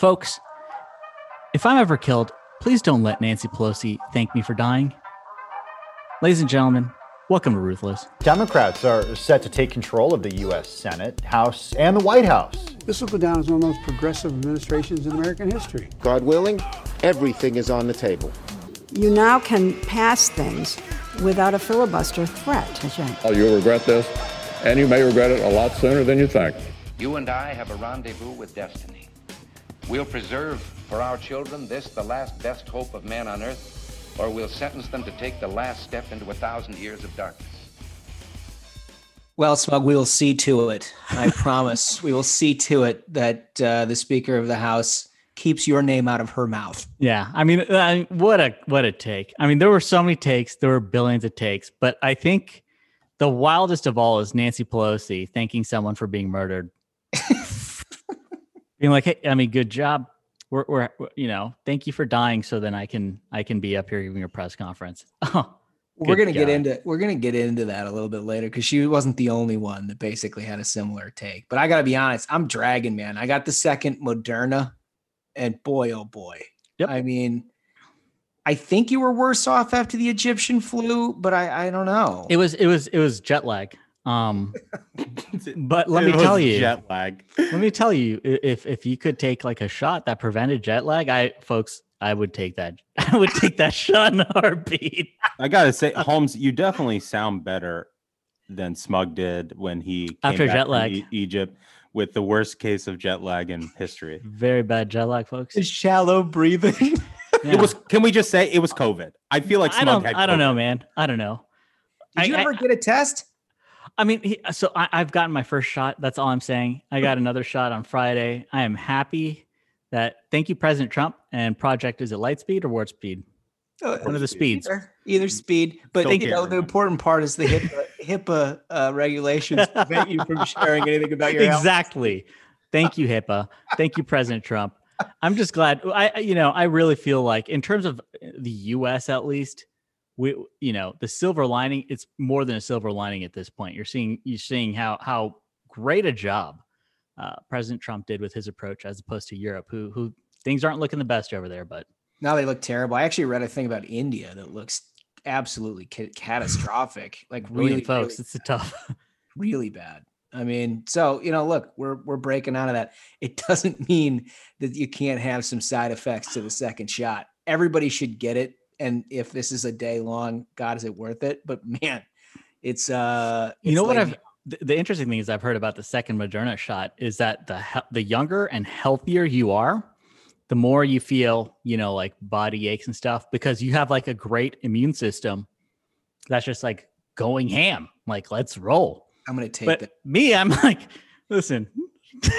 Folks, if I'm ever killed, please don't let Nancy Pelosi thank me for dying. Ladies and gentlemen, welcome to Ruthless. Democrats are set to take control of the U.S. Senate, House, and the White House. This will go down as one of the most progressive administrations in American history. God willing, everything is on the table. You now can pass things without a filibuster threat. That's right. Oh, you'll regret this, and you may regret it a lot sooner than you think. You and I have a rendezvous with destiny. We'll preserve for our children this, the last best hope of man on earth, or we'll sentence them to take the last step into a thousand years of darkness. Well, Smug, we will see to it. I promise. We will see to it that uh, the Speaker of the House keeps your name out of her mouth. Yeah, I mean, uh, what a what a take. I mean, there were so many takes. There were billions of takes, but I think the wildest of all is Nancy Pelosi thanking someone for being murdered, being like, "Hey, I mean, good job. We're, we're, you know, thank you for dying, so then I can I can be up here giving a press conference." Oh, we're gonna God. get into we're gonna get into that a little bit later because she wasn't the only one that basically had a similar take. But I gotta be honest, I'm dragging, man. I got the second Moderna and boy, oh boy. Yep. I mean, I think you were worse off after the Egyptian flu, but I, I don't know. It was it was it was jet lag. Um, but let me tell you, jet lag. let me tell you, if if you could take like a shot that prevented jet lag, I folks, I would take that. I would take that shot in a heartbeat. I gotta say, Holmes, you definitely sound better than Smug did when he after jet lag e- Egypt with the worst case of jet lag in history. Very bad jet lag, folks. It's shallow breathing. yeah. It was. Can we just say it was COVID? I feel like I don't. I don't know, man. I don't know. Did you ever I, get a test? I mean, he, so I, have gotten my first shot. That's all I'm saying. I got another shot on Friday. I am happy that. Thank you, President Trump. And project is it Lightspeed or Warp Speed? Uh, One of the speeds. Either, either speed, but you know, the important part is the HIPAA, HIPAA uh, regulations prevent you from sharing anything about your exactly. Health. Thank you, HIPAA. Thank you, President Trump. I'm just glad. I, you know, I really feel like in terms of the U.S. at least, we, you know, the silver lining. It's more than a silver lining at this point. You're seeing, you're seeing how how great a job uh, President Trump did with his approach, as opposed to Europe, who who things aren't looking the best over there, but now they look terrible. I actually read a thing about India that looks absolutely ca- catastrophic. Like really, folks, really it's a tough, really bad. I mean, so you know, look, we're we're breaking out of that. It doesn't mean that you can't have some side effects to the second shot. Everybody should get it, and if this is a day long, God, is it worth it? But man, it's uh, you know like, what I've the, the interesting thing is I've heard about the second Moderna shot is that the the younger and healthier you are, the more you feel, you know, like body aches and stuff because you have like a great immune system that's just like going ham. Like, let's roll. I'm gonna take but that. Me, I'm like, listen.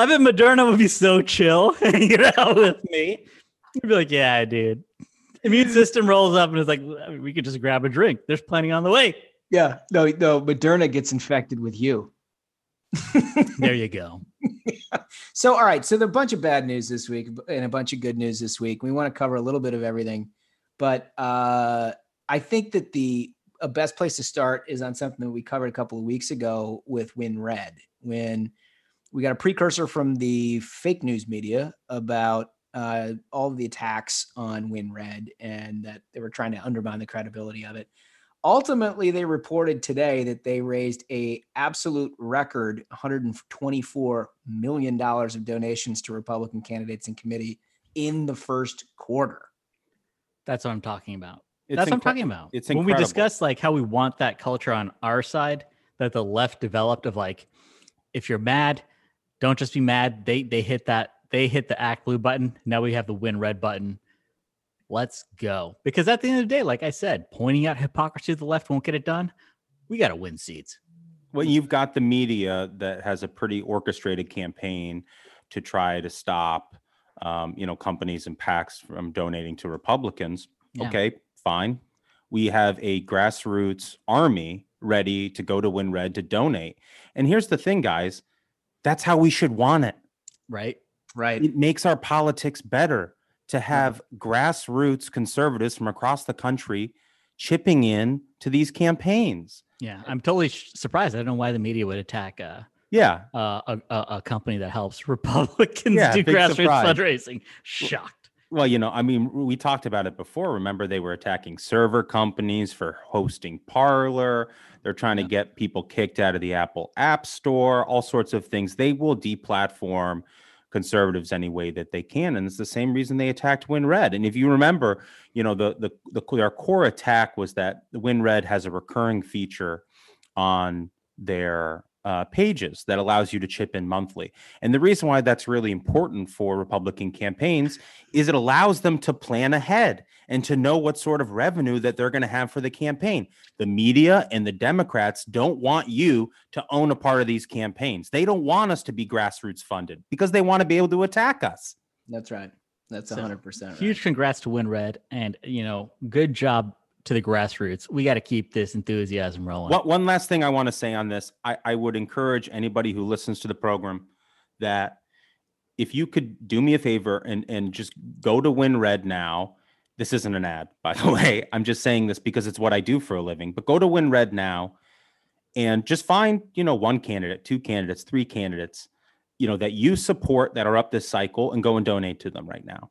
I bet Moderna would be so chill hanging out with me. You'd be like, yeah, dude. Immune system rolls up and it's like, we could just grab a drink. There's plenty on the way. Yeah. No, no, Moderna gets infected with you. there you go. So, all right. So, there are a bunch of bad news this week and a bunch of good news this week. We want to cover a little bit of everything, but uh, I think that the a best place to start is on something that we covered a couple of weeks ago with WinRed, when we got a precursor from the fake news media about uh, all of the attacks on WinRed and that they were trying to undermine the credibility of it. Ultimately they reported today that they raised a absolute record 124 million dollars of donations to republican candidates and committee in the first quarter. That's what i'm talking about. It's that's incre- what i'm talking about. it's incredible. when we discuss like how we want that culture on our side that the left developed of like if you're mad don't just be mad they they hit that they hit the ActBlue button now we have the WinRed button Let's go. Because at the end of the day, like I said, pointing out hypocrisy to the left won't get it done. We got to win seats. Well, you've got the media that has a pretty orchestrated campaign to try to stop, um, you know, companies and PACs from donating to Republicans. Yeah. Okay, fine. We have a grassroots army ready to go to WinRed to donate. And here's the thing, guys that's how we should want it. Right. Right. It makes our politics better to have grassroots conservatives from across the country chipping in to these campaigns. Yeah, I'm totally sh- surprised. I don't know why the media would attack uh, Yeah. uh, a, a, a company that helps Republicans Yeah, do grassroots surprise. fundraising. Shocked. Well, you know, I mean, we talked about it before. Remember, they were attacking server companies for hosting Parler. They're trying to get people kicked out of the Apple App Store, all sorts of things. They will deplatform conservatives any way that they can, and it's the same reason they attacked WinRed. And if you remember, you know, the the, the their core attack was that the WinRed has a recurring feature on their uh, pages that allows you to chip in monthly. And the reason why that's really important for Republican campaigns is it allows them to plan ahead and to know what sort of revenue that they're going to have for the campaign. The media and the Democrats don't want you to own a part of these campaigns. They don't want us to be grassroots funded because they want to be able to attack us. That's right. That's So, hundred percent. Huge congrats to WinRed, and you know, good job to the grassroots. We got to keep this enthusiasm rolling. One, one last thing I want to say on this I, I would encourage anybody who listens to the program that if you could do me a favor and, and just go to WinRed now. This isn't an ad, by the way. I'm just saying this because it's what I do for a living. But go to WinRed now and just find, you know, one candidate, two candidates, three candidates, you know, that you support that are up this cycle and go and donate to them right now.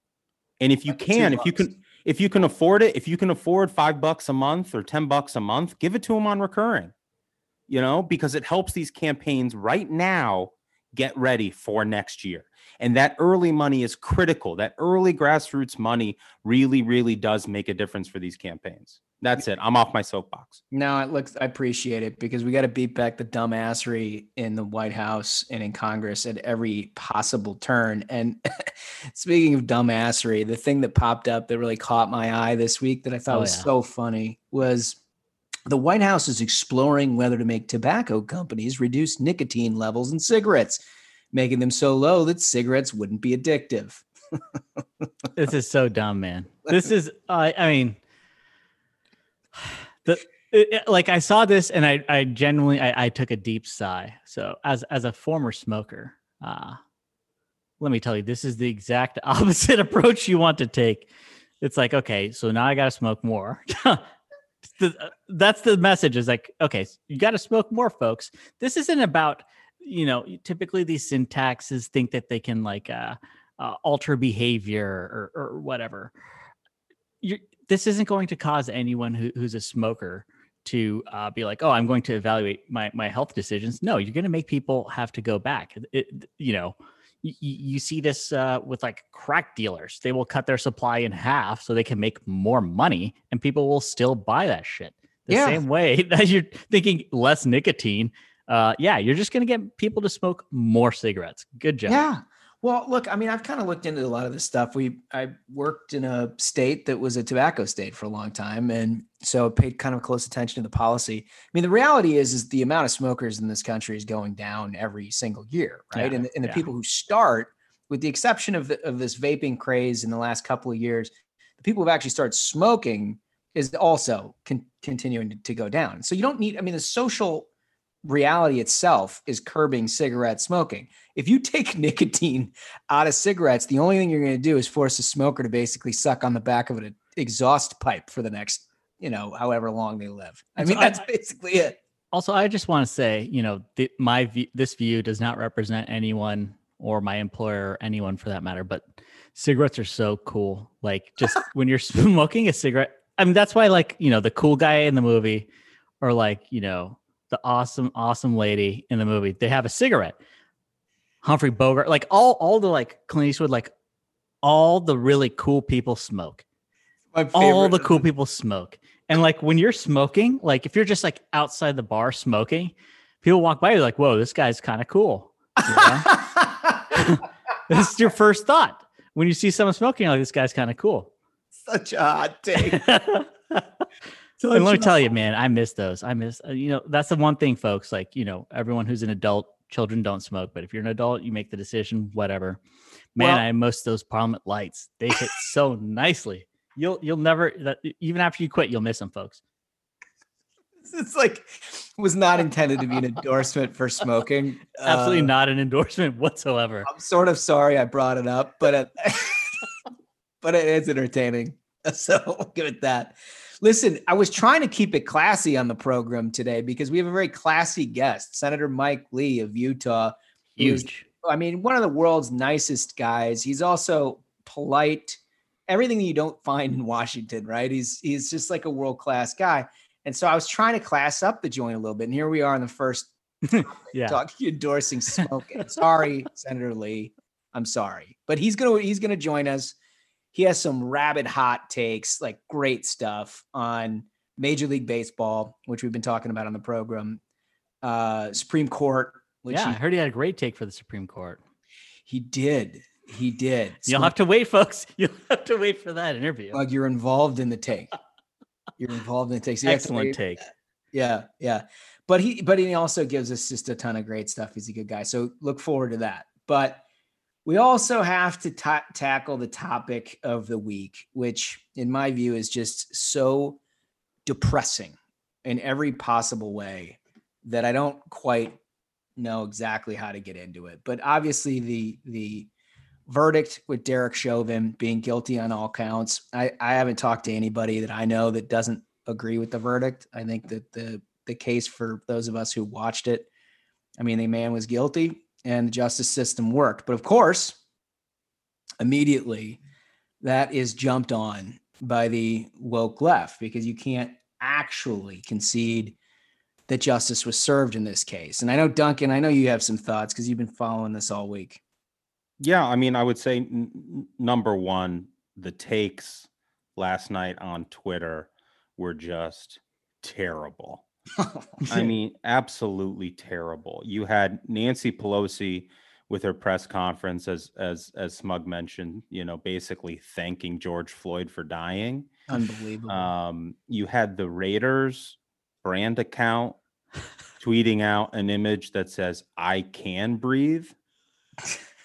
And if you Like can, if you can, if you can afford it, if you can afford five bucks a month or 10 bucks a month, give it to them on recurring, you know, because it helps these campaigns right now get ready for next year. And that early money is critical. That early grassroots money really, really does make a difference for these campaigns. That's it. I'm off my soapbox. No, it looks. I appreciate it because we got to beat back the dumbassery in the White House and in Congress at every possible turn. And speaking of dumbassery, the thing that popped up that really caught my eye this week that I thought Oh, was yeah. so funny was the White House is exploring whether to make tobacco companies reduce nicotine levels in cigarettes, making them so low that cigarettes wouldn't be addictive. this is so dumb, man. This is, I, I mean, the it- like I saw this and I, I genuinely, I, I took a deep sigh. So as as a former smoker, uh, let me tell you, this is the exact opposite approach you want to take. It's like, okay, so now I got to smoke more. Uh, that's the message is like, okay, you got to smoke more, folks. This isn't about, you know, typically these syntaxes think that they can like uh, uh, alter behavior or, or whatever. you this isn't going to cause anyone who, who's a smoker to uh, be like, oh, I'm going to evaluate my my health decisions. No, you're going to make people have to go back. It, you know, you, you see this uh, with like crack dealers. They will cut their supply in half so they can make more money, and people will still buy that shit. The Yeah. same way that you're thinking less nicotine. Uh, yeah, you're just going to get people to smoke more cigarettes. Good job. Yeah. Well, look, I mean, I've kind of looked into a lot of this stuff. We I worked in a state that was a tobacco state for a long time, and so paid kind of close attention to the policy. I mean, the reality is, is the amount of smokers in this country is going down every single year, right? Yeah, and the, and the yeah. people who start, with the exception of the, of this vaping craze in the last couple of years, the people who've actually started smoking is also con- continuing to, to go down. So you don't need. I mean, the social reality itself is curbing cigarette smoking. If you take nicotine out of cigarettes, the only thing you're going to do is force a smoker to basically suck on the back of an exhaust pipe for the next, you know, however long they live. I mean, so I- that's basically it. Also, I just want to say, you know, the, my view, this view does not represent anyone or my employer or anyone for that matter. But cigarettes are so cool. Like just when you're smoking a cigarette, I mean, that's why like you know the cool guy in the movie, or like you know the awesome awesome lady in the movie, they have a cigarette. Humphrey Bogart, like all all the like Clint Eastwood, like all the really cool people smoke My all the cool uh, people smoke. And like when you're smoking, like if you're just like outside the bar smoking, people walk by, you're like, whoa, this guy's kind of cool. You know? this is your first thought. When you see someone smoking, like, this guy's kind of cool. Such a hot take. and let me tell you, man, I miss those. I miss, uh, you know, that's the one thing, folks. Like, you know, everyone who's an adult, children don't smoke, but if you're an adult, you make the decision, whatever. Man, Well- I miss those Parliament lights. They hit so nicely. You'll, you'll never, that, even after you quit, you'll miss them, folks. it's like was not intended to be an endorsement for smoking. Absolutely Uh, not an endorsement whatsoever. I'm sort of sorry I brought it up, but it, but it is entertaining. So I'll give it that. Listen, I was trying to keep it classy on the program today because we have a very classy guest, Senator Mike Lee of Utah. Huge. I mean, one of the world's nicest guys. He's also polite, everything that you don't find in Washington, right? He's he's just like a world class guy. And so I was trying to class up the joint a little bit, and here we are in the first yeah. talking endorsing smoking. sorry, Senator Lee. I'm sorry, but he's gonna he's gonna join us. He has some rabid hot takes, like great stuff on Major League Baseball, which we've been talking about on the program. Uh, Supreme Court, which yeah, he, I heard he had a great take for the Supreme Court. he did. He did. You'll have to wait, folks. You'll have to wait for that interview. Like you're involved in the take. You're involved in the take. So you have to Excellent take. Yeah, yeah. But he but he also gives us just a ton of great stuff. He's a good guy. So look forward to that. But we also have to ta- tackle the topic of the week, which in my view is just so depressing in every possible way that I don't quite know exactly how to get into it. But obviously the the verdict with Derek Chauvin being guilty on all counts. I, I haven't talked to anybody that I know that doesn't agree with the verdict. I think that the the case for those of us who watched it, I mean, the man was guilty and the justice system worked. But of course, immediately that is jumped on by the woke left because you can't actually concede that justice was served in this case. And I know Duncan, I know you have some thoughts because you've been following this all week. Yeah, I mean, I would say n- number one, the takes last night on Twitter were just terrible. I mean, absolutely terrible. You had Nancy Pelosi with her press conference, as as as Smug mentioned, you know, basically thanking George Floyd for dying. Unbelievable. Um, you had the Raiders brand account tweeting out an image that says "I can breathe."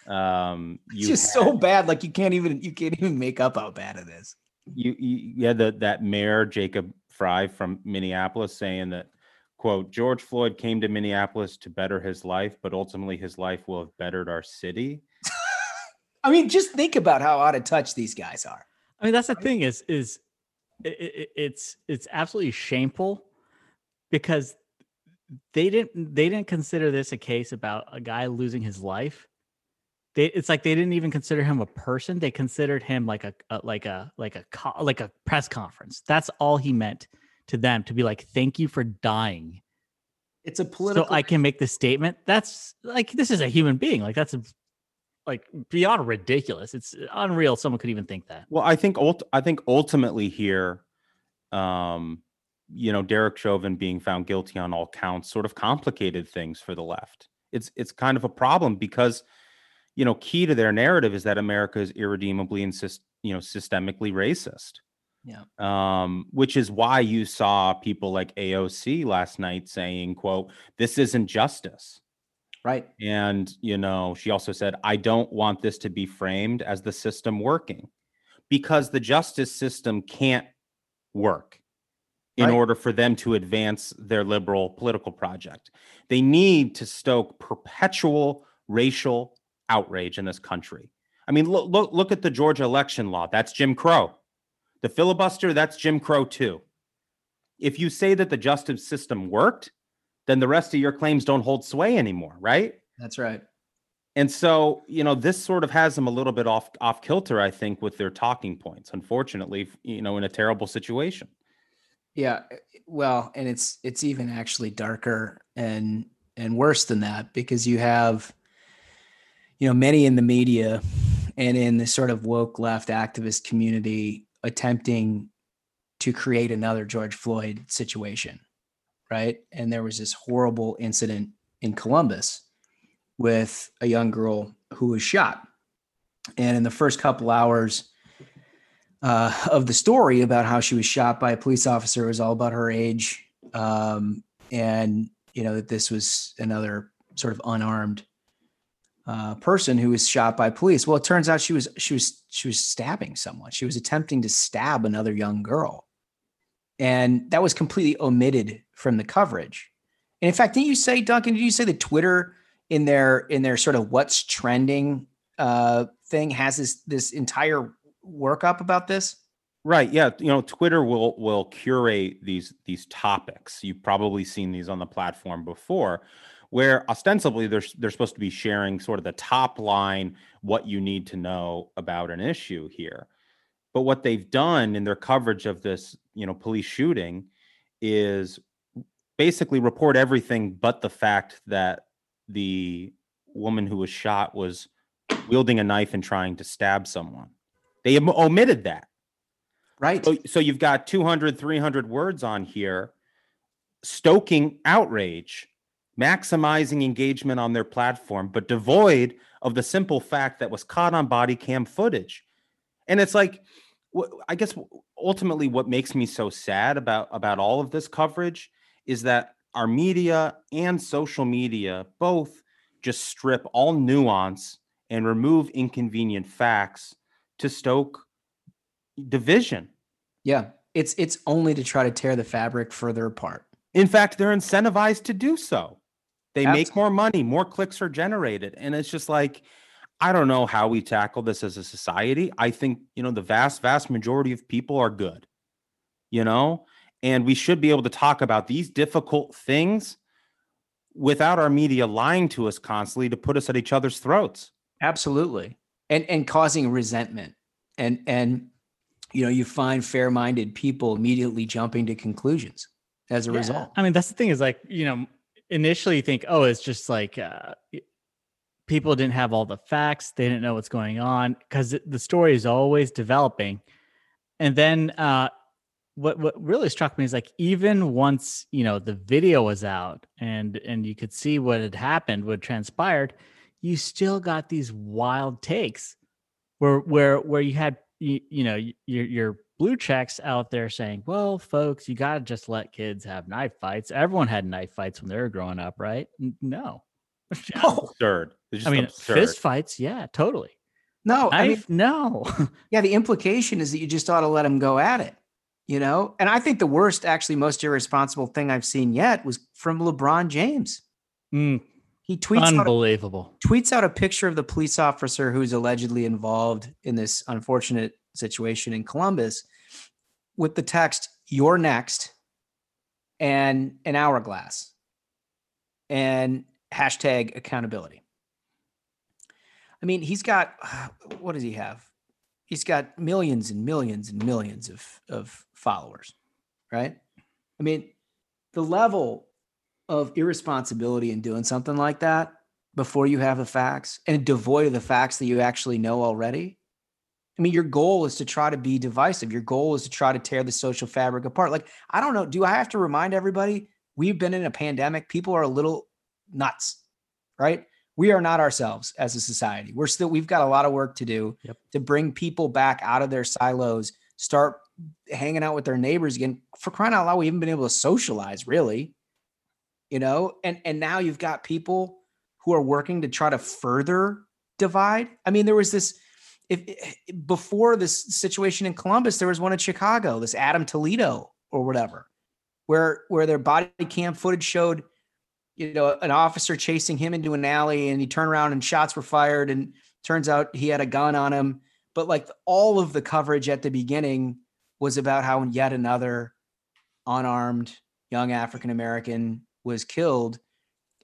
Um, it's you just had- so bad. Like you can't even you can't even make up how bad it is. you, you you had the, that mayor Jacob Fry from Minneapolis saying that quote George Floyd came to Minneapolis to better his life, but ultimately his life will have bettered our city. I mean, just think about how out of touch these guys are. I mean, that's the thing is is it, it, it's it's absolutely shameful because they didn't they didn't consider this a case about a guy losing his life. They, it's like they didn't even consider him a person. They considered him like a, a like a like a co- like a press conference. That's all he meant to them to be like, "Thank you for dying." It's a political. So I can make this statement. That's like this is a human being. Like that's a, like beyond ridiculous. It's unreal. Someone could even think that. Well, I think ult- I think ultimately here, um, you know, Derek Chauvin being found guilty on all counts sort of complicated things for the left. It's it's kind of a problem because, you know, key to their narrative is that America is irredeemably and sys- you know systemically racist. Yeah. Um, which is why you saw people like AOC last night saying, "quote This isn't justice." right. And, you know, she also said, I don't want this to be framed as the system working because the justice system can't work in Right. order for them to advance their liberal political project. They need to stoke perpetual racial outrage in this country. I mean, look, look, look at the Georgia election law. That's Jim Crow. The filibuster, that's Jim Crow too. If you say that the justice system worked, then the rest of your claims don't hold sway anymore, right? That's right. And so, you know, this sort of has them a little bit off off kilter, I think, with their talking points. Unfortunately, you know, in a terrible situation. Yeah. Well, and it's it's even actually darker and and worse than that because you have, you know, many in the media and in the sort of woke left activist community attempting to create another George Floyd situation, right? And there was this horrible incident in Columbus with a young girl who was shot. And in the first couple hours uh, of the story about how she was shot by a police officer, it was all about her age. Um, and, you know, that this was another sort of unarmed uh, person who was shot by police. Well, it turns out she was she was she was stabbing someone. She was attempting to stab another young girl, and that was completely omitted from the coverage. And in fact, didn't you say, Duncan? Did you say that Twitter in their in their sort of what's trending uh, thing has this this entire workup about this? Right. Yeah. You know, Twitter will will curate these these topics. You've probably seen these on the platform before, where ostensibly they're they're supposed to be sharing sort of the top line, what you need to know about an issue here. But what they've done in their coverage of this, you know, police shooting is basically report everything but the fact that the woman who was shot was wielding a knife and trying to stab someone. They omitted that. Right. So, so you've got 200, 300 words on here stoking outrage, maximizing engagement on their platform, but devoid of the simple fact that was caught on body cam footage. And it's like, I guess ultimately what makes me so sad about about all of this coverage is that our media and social media both just strip all nuance and remove inconvenient facts to stoke division. Yeah. It's it's only to try to tear the fabric further apart. In fact, they're incentivized to do so. They make more money, more clicks are generated. And it's just like, I don't know how we tackle this as a society. I think, you know, the vast, vast majority of people are good, you know, and we should be able to talk about these difficult things without our media lying to us constantly to put us at each other's throats. Absolutely. And and causing resentment. And and you know, you find fair-minded people immediately jumping to conclusions as a Yeah. result. I mean, that's the thing is like, you know, initially think, oh, it's just like uh, people didn't have all the facts. They didn't know what's going on because the story is always developing. And then uh, what what really struck me is like even once you know the video was out and and you could see what had happened, what transpired, you still got these wild takes where where where you had you, you know your your blue checks out there saying, "Well, folks, you got to just let kids have knife fights. Everyone had knife fights when they were growing up, right?" N- No. Absurd. It's I mean, absurd. fist fights, yeah, totally. No, I mean, no. yeah, the implication is that you just ought to let them go at it, you know? And I think the worst, actually, most irresponsible thing I've seen yet was from LeBron James. Mm, He tweets out, unbelievable. tweets out a picture of the police officer who's allegedly involved in this unfortunate situation in Columbus with the text, You're next, and an hourglass, and hashtag accountability. I mean, he's got, what does he have? He's got millions and millions and millions of, of followers, right? I mean, the level of irresponsibility in doing something like that before you have the facts and devoid of the facts that you actually know already. I mean, your goal is to try to be divisive. Your goal is to try to tear the social fabric apart. Like, I don't know. Do I have to remind everybody we've been in a pandemic? People are a little nuts, right? We are not ourselves as a society. We're still, we've got a lot of work to do Yep. to bring people back out of their silos, start hanging out with their neighbors again. For crying out loud, we haven't been able to socialize really you know and and now you've got people who are working to try to further divide i mean there was this if before this situation in columbus there was one in chicago this adam toledo or whatever where where their body cam footage showed you know an officer chasing him into an alley and he turned around and shots were fired and turns out he had a gun on him but like all of the coverage at the beginning was about how yet another unarmed young african american was killed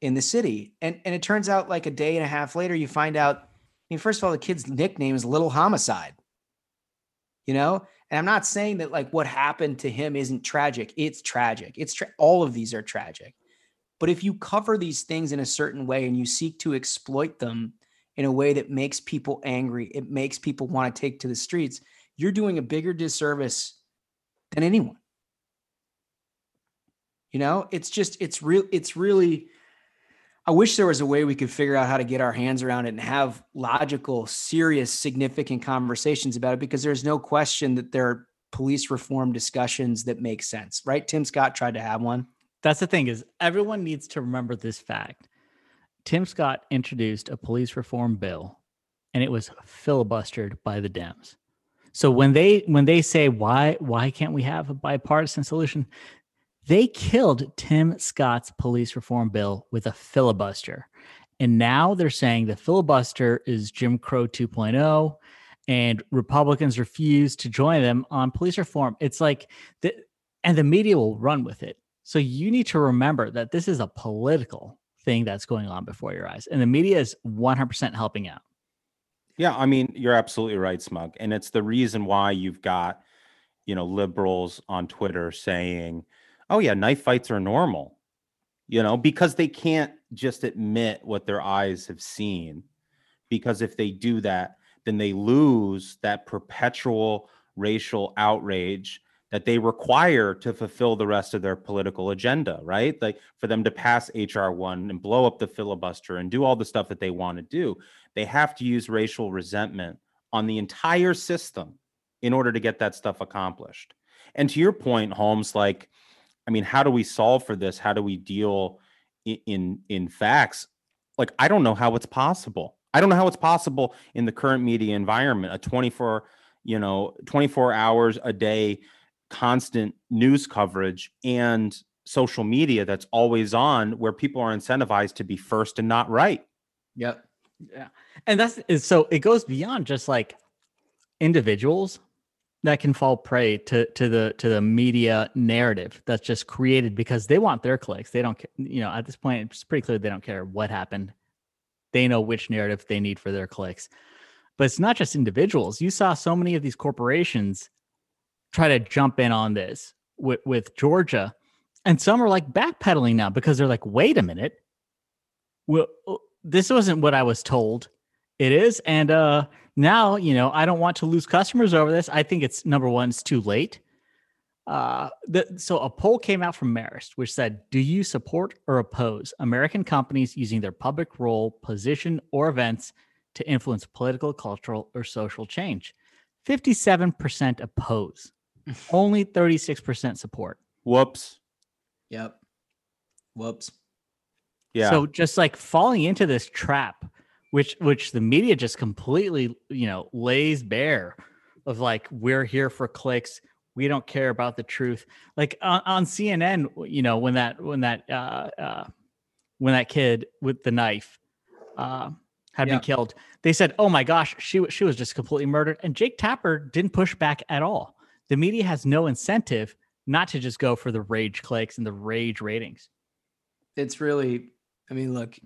in the city. And and it turns out like a day and a half later, you find out, mean, first of all, the kid's nickname is Little Homicide. You know, and I'm not saying that like what happened to him isn't tragic. It's tragic. It's tra- all of these are tragic. But if you cover these things in a certain way and you seek to exploit them in a way that makes people angry, it makes people want to take to the streets, you're doing a bigger disservice than anyone you know it's just it's real it's really i wish there was a way we could figure out how to get our hands around it and have logical serious significant conversations about it because there's no question that there are police reform discussions that make sense right tim scott tried to have one That's the thing is everyone needs to remember this fact. Tim Scott introduced a police reform bill and it was filibustered by the Dems. So when they when they say why why can't we have a bipartisan solution? They killed Tim Scott's police reform bill with a filibuster. And now they're saying the filibuster is Jim Crow 2.0 and Republicans refuse to join them on police reform. It's like the and the media will run with it. So you need to remember that this is a political thing that's going on before your eyes, and the media is 100% helping out. Yeah, I mean, you're absolutely right, Smug. And it's the reason why you've got, you know, liberals on Twitter saying, oh, yeah, knife fights are normal, you know, because they can't just admit what their eyes have seen. Because if they do that, then they lose that perpetual racial outrage that they require to fulfill the rest of their political agenda, right? Like for them to pass HR 1 and blow up the filibuster and do all the stuff that they want to do, they have to use racial resentment on the entire system in order to get that stuff accomplished. And to your point, Holmes, like, I mean, how do we solve for this? How do we deal in in, in facts? Like, I don't know how it's possible. I don't know how it's possible in the current media environment, a 24, you know, 24 hours a day constant news coverage and social media that's always on where people are incentivized to be first and not right. Yep. Yeah. And that's so it goes beyond just like individuals that can fall prey to to the to the media narrative that's just created because they want their clicks. They don't you know, at this point it's pretty clear they don't care what happened. They know which narrative they need for their clicks. But it's not just individuals. You saw so many of these corporations try to jump in on this with, with Georgia. And some are like backpedaling now because they're like, wait a minute. Well, uh, this wasn't what I was told. It is. And uh now, you know, I don't want to lose customers over this. I think it's number one, it's too late. Uh, the, so a poll came out from Marist, which said, "Do you support or oppose American companies using their public role, position, or events to influence political, cultural, or social change?" Fifty-seven percent oppose. Only 36% support. Whoops. Yep. Whoops. Yeah. So just like falling into this trap, which which the media just completely, you know, lays bare of like we're here for clicks. We don't care about the truth. Like on, on CNN, you know, when that when that uh, uh, when that kid with the knife uh, had Yeah. been killed, they said, "Oh my gosh, she she was just completely murdered." And Jake Tapper didn't push back at all. The media has no incentive not to just go for the rage clicks and the rage ratings. It's really, I mean, look,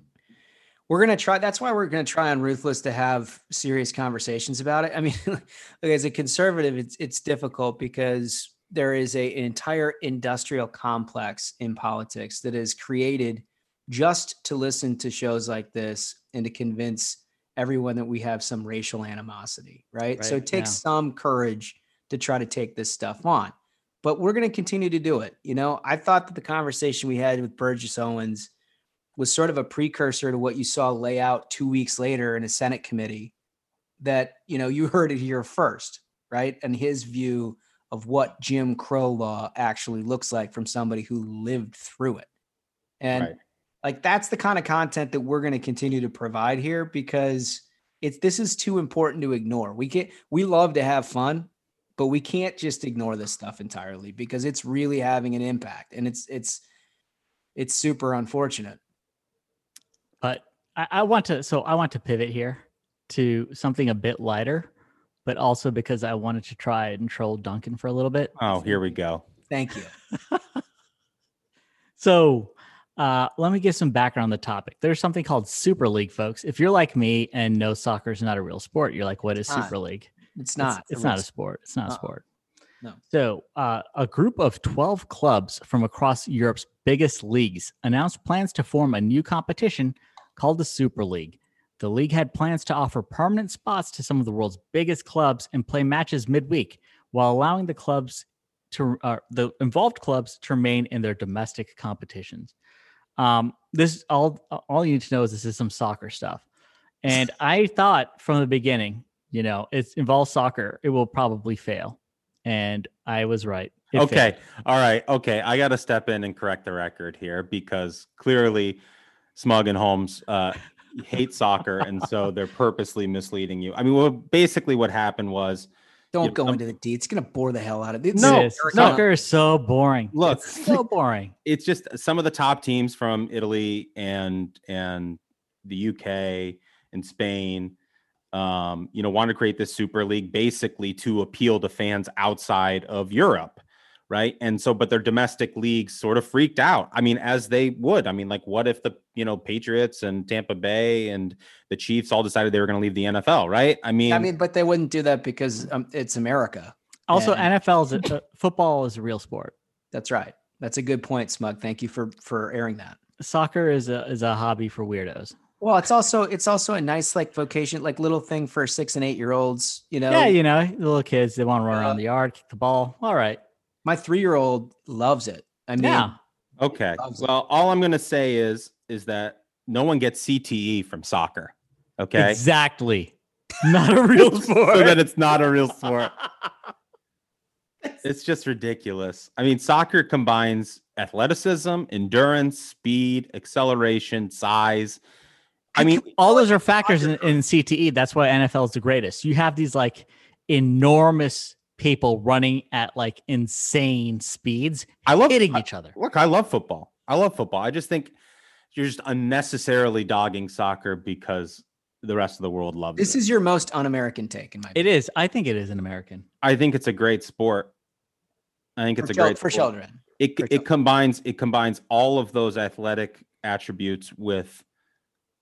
we're gonna try. That's why we're gonna try on Ruthless to have serious conversations about it. I mean, as a conservative, it's it's difficult because there is a, an entire industrial complex in politics that is created just to listen to shows like this and to convince everyone that we have some racial animosity, right? so it takes yeah. some courage to try to take this stuff on. But we're going to continue to do it. You know, I thought that the conversation we had with Burgess Owens was sort of a precursor to what you saw lay out two weeks later in a Senate committee that, you know, you heard it here first, right? And his view of what Jim Crow law actually looks like from somebody who lived through it. And Right. like that's the kind of content that we're going to continue to provide here because it's this is too important to ignore. We get we love to have fun, but we can't just ignore this stuff entirely because it's really having an impact and it's it's it's super unfortunate. But I, I want to so I want to pivot here to something a bit lighter, but also because I wanted to try and troll Duncan for a little bit. Oh, here we go. Thank you. So uh, let me give some background on the topic. There's something called Super League, folks. If you're like me and know soccer is not a real sport, you're like, what is Super League? It's not. It's, a not a sport. It's not a Uh-uh. sport. No. So, uh, a group of 12 clubs from across Europe's biggest leagues announced plans to form a new competition called the Super League. The league had plans to offer permanent spots to some of the world's biggest clubs and play matches midweek while allowing the clubs to uh, the involved clubs to remain in their domestic competitions. Um, this all all you need to know is this is some soccer stuff, and I thought from the beginning, you know, it involves soccer, it will probably fail, and I was right. It okay. failed. All right. Okay. I got to step in and correct the record here because clearly Smug and Holmes uh, hate soccer. And so they're purposely misleading you. I mean, well, basically what happened was Don't Yeah, go um, into the D. It's gonna bore the hell out of it. No, It is. soccer is so boring. Look. It's so boring. it's just some of the top teams from Italy and and the UK and Spain um, you know, want to create this super league basically to appeal to fans outside of Europe, right? And so, but their domestic leagues sort of freaked out. I mean, as they would. I mean, like, what if the you know Patriots and Tampa Bay and the Chiefs all decided they were going to leave the NFL, right? I mean, I mean, but they wouldn't do that because um, it's America. Also, And- NFL is a, uh, football is a real sport. That's right. That's a good point, Smug. Thank you for for airing that. Soccer is a is a hobby for weirdos. Well, it's also it's also a nice like vocation, like little thing for six and eight year olds. You know, Yeah, you know, little kids they want to run Uh, around the yard, kick the ball. All right. My three year old loves it. I mean, Yeah. okay. Loves it. Well, all I'm going to say is is that no one gets CTE from soccer. Okay. Exactly. Not a real sport. so that it's not a real sport. It's just ridiculous. I mean, soccer combines athleticism, endurance, speed, acceleration, size. I mean, all those are factors in, in CTE. That's why NFL is the greatest. You have these like enormous people running at like insane speeds, I love hitting I- each other. Look, I love football. I love football. I just think you're just unnecessarily dogging soccer because the rest of the world loves it. this it. is your most un-American take in my opinion. It is. I think it is an American. I think it's a great sport. I think for, it's a chil- great for sport. children. It for it combines it combines all of those athletic attributes with,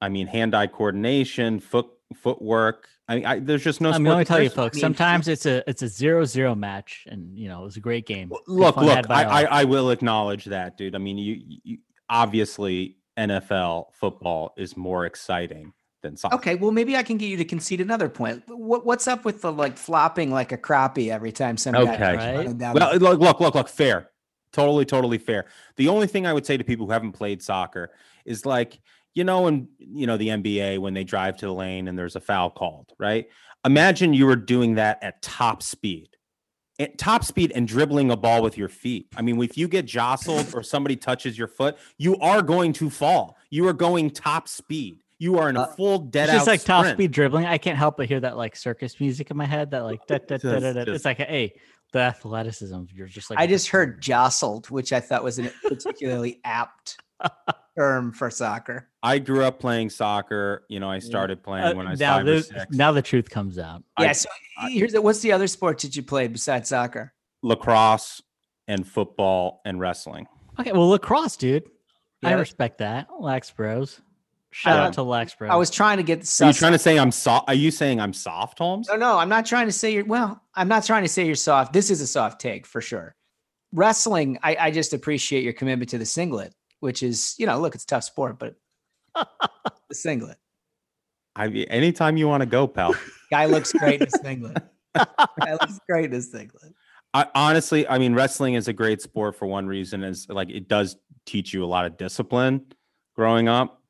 I mean, hand-eye coordination, foot footwork. I mean, I, there's just no. I'm going to that tell you, does- folks. mean, sometimes it's a it's a zero zero match, and you know it was a great game. Look, look, I, I. I will acknowledge that, dude. I mean, you, you obviously NFL football is more exciting than soccer. Okay, well maybe I can get you to concede another point. What what's up with the like flopping like a crappie every time some guy Okay. Right. running Well, look, look, look, look, fair. Totally, totally fair. The only thing I would say to people who haven't played soccer is like, you know, in you know, the NBA when they drive to the lane and there's a foul called, right? Imagine you were doing that at top speed. At top speed and dribbling a ball with your feet. I mean, if you get jostled or somebody touches your foot, you are going to fall. You are going top speed. You are in a Uh, full dead It's out just like top speed dribbling. I can't help but hear that like circus music in my head. That like da, da, da, da, da. It's like hey, the athleticism. You're just like I just heard jostled, which I thought was a particularly apt term for soccer. I grew up playing soccer. You know, I started playing Uh, when I was now five or the six. now the truth comes out. I- Yeah. so here's the, what's the other sport that you played besides soccer? lacrosse and football and wrestling. Okay, well lacrosse, dude. I respect that. Lax Bros. Shout out to Lax Bros. I was trying to get The Are you sus- trying to say I'm soft? Are you saying I'm soft, Holmes? No, no, I'm not trying to say you're well, I'm not trying to say you're soft. This is a soft take for sure. Wrestling, I, I just appreciate your commitment to the singlet, which is, you know, look, it's a tough sport, but the singlet. I mean, anytime you want to go, pal. Guy looks great in a singlet. Guy looks great in a singlet. I, honestly, I mean, wrestling is a great sport for one reason is like it does teach you a lot of discipline growing up.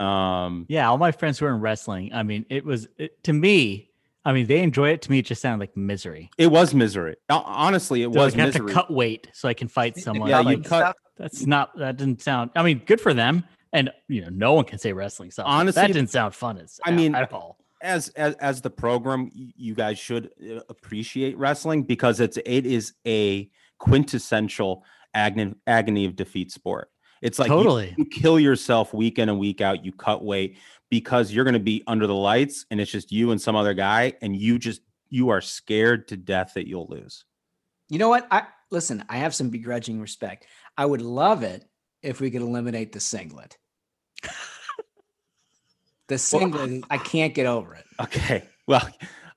Um, yeah, all my friends who are in wrestling. I mean, it was it, to me. I mean, they enjoy it. To me, it just sounded like misery. it was misery. Honestly, it So, was like, I have misery. to cut weight so I can fight someone. Yeah, you cut- That's not. That didn't sound. I mean, good for them. And you know, no one can say wrestling sucks. Honestly, that didn't sound fun. As, I mean, at all. as as as the program you guys should uh, appreciate wrestling because it's it is a quintessential agony agony of defeat sport it's like you- Totally. you, kill yourself week in and week out you cut weight because you're going to be under the lights and it's just you and some other guy and you just you are scared to death that you'll lose You know what? I listen, I have some begrudging respect. I would love it if we could eliminate the singlet. the singlet, I can't get over it. okay well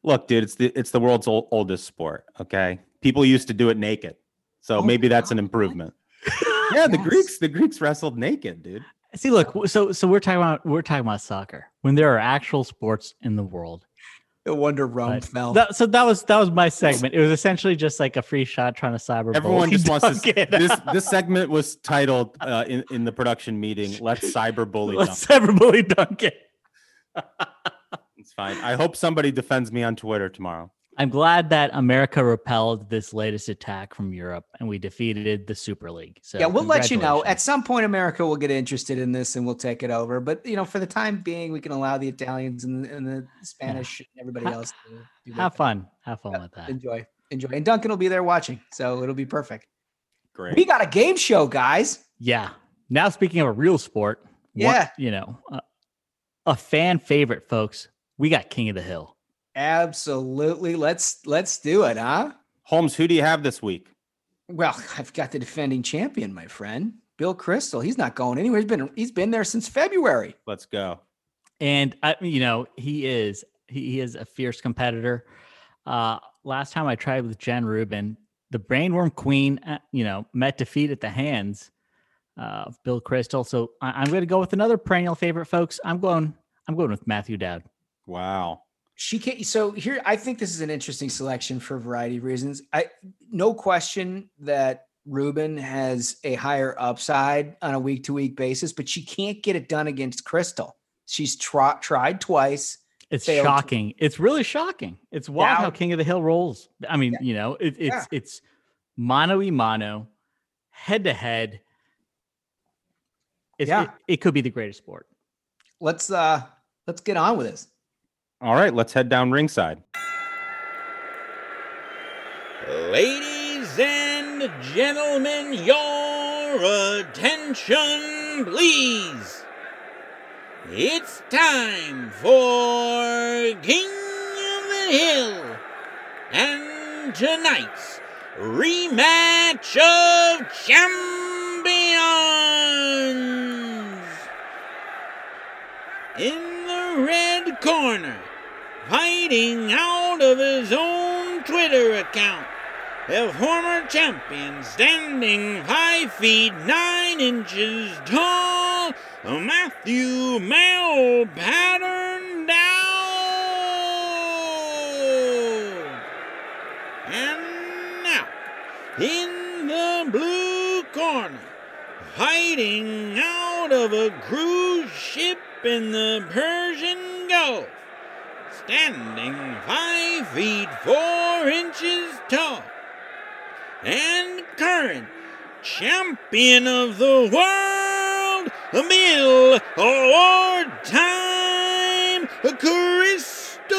look dude it's the it's the world's old, oldest sport okay people used to do it naked so Oh maybe my that's an improvement yeah the Yes. greeks the greeks wrestled naked dude See, look. So, so we're talking about we're talking about soccer when there are actual sports in the world. No wonder Rome Right. fell. That, so that was that was my segment. It was essentially just like a free shot trying to cyber. Everyone bully just wants to. This this segment was titled uh, in in the production meeting. Let's cyberbully. Let's Duncan." cyberbully Duncan. It's fine. I hope somebody defends me on Twitter tomorrow. I'm glad that America repelled this latest attack from Europe and we defeated the Super League. So yeah, we'll let you know. At some point, America will get interested in this and we'll take it over. But you know, for the time being, we can allow the Italians and, and the Spanish and everybody Ha- else to do have fun. Have fun with that. Enjoy, enjoy, and Duncan will be there watching, so it'll be perfect. Great. We got a game show, guys. Yeah. Now speaking of a real sport, one- Yeah. you know, uh, a fan favorite, folks. We got King of the Hill. Absolutely. Let's let's do it, huh? Holmes, who do you have this week? Well, I've got the defending champion, my friend, Bill Kristol. He's not going anywhere. He's been he's been there since February. Let's go. And I, you know, he is he, he is a fierce competitor. Uh, last time I tried with Jen Rubin, the Brainworm Queen, uh, you know, met defeat at the hands uh, of Bill Kristol. So I, am going to go with another perennial favorite, folks. I'm going. I'm going with Matthew Dowd. Wow. She can't. So here, I think this is an interesting selection for a variety of reasons. I no question that Ruben has a higher upside on a week to week basis, but she can't get it done against Kristol. She's tr- tried twice. It's shocking. It's really shocking. It's wild how King of the Hill rolls. I mean, yeah. you know, it, it's yeah. it's mano y mano, head to head. yeah, it, it could be the greatest sport. Let's uh let's get on with this. All right, let's head down ringside. Ladies and gentlemen, your attention, please. It's time for King of the Hill and tonight's rematch of champions. In the red corner, fighting out of his own Twitter account, the former champion standing five feet nine inches tall Matthew Mel Pattern down. And now, in the blue corner, hiding out of a cruise ship in the Persian Gulf, standing five feet four inches tall, and current champion of the world a meal or time Kristol.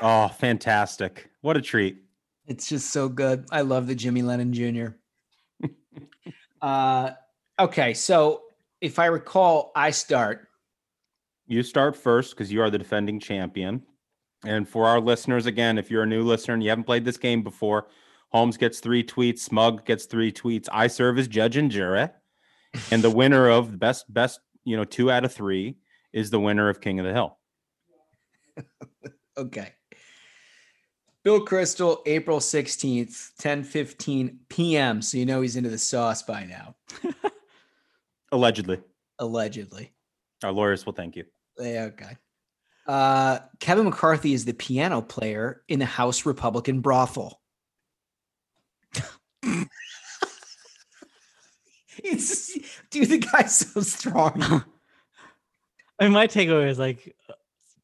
Oh, fantastic. What a treat. It's just so good. I love the Jimmy Lennon Jr. uh okay, so if I recall, I start. You start first because you are the defending champion. And for our listeners, again, if you're a new listener and you haven't played this game before, Holmes gets three tweets. Smug gets three tweets. I serve as judge and jury, and the winner of the best best you know two out of three is the winner of King of the Hill. okay. Bill Kristol, April 16th, 10 15 p.m. So you know he's into the sauce by now. Allegedly. Allegedly. Our lawyers will thank you. Yeah, okay. Uh, Kevin McCarthy is the piano player in the House Republican brothel. it's dude, the guy's so strong. I mean, my takeaway is like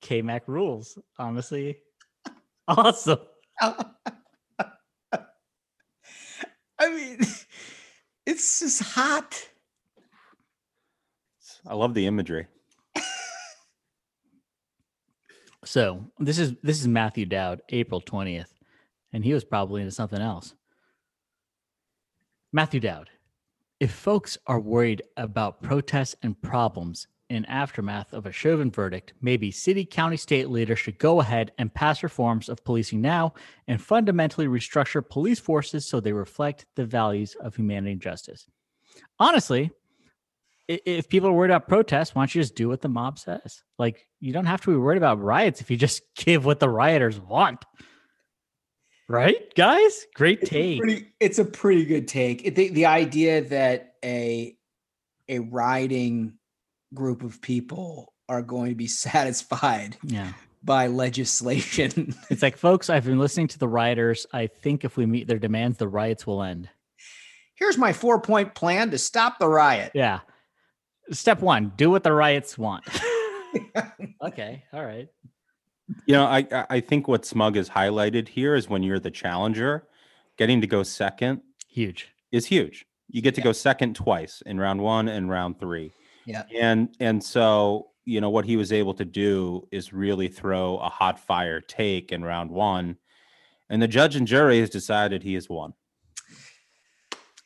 K Mac rules. Honestly, awesome. I mean, it's just hot. I love the imagery. so this is this is Matthew Dowd, April twentieth, and he was probably into something else. Matthew Dowd, if folks are worried about protests and problems in aftermath of a Chauvin verdict, maybe city, county, state leaders should go ahead and pass reforms of policing now and fundamentally restructure police forces so they reflect the values of humanity and justice. Honestly, if people are worried about protests, why don't you just do what the mob says? Like, you don't have to be worried about riots if you just give what the rioters want. Right, guys? Great it's take. A pretty, it's a pretty good take. The, the idea that a a riding group of people are going to be satisfied yeah. by legislation. it's like, folks, I've been listening to the rioters. I think if we meet their demands, the riots will end. Here's my four point plan to stop the riot. Yeah. Step one do what the riots want. okay. All right. You know, I I think what Smug has highlighted here is when you're the challenger, getting to go second huge is huge. You get to yeah. go second twice in round one and round three. Yeah. And and so you know what he was able to do is really throw a hot fire take in round one, and the judge and jury has decided he has won.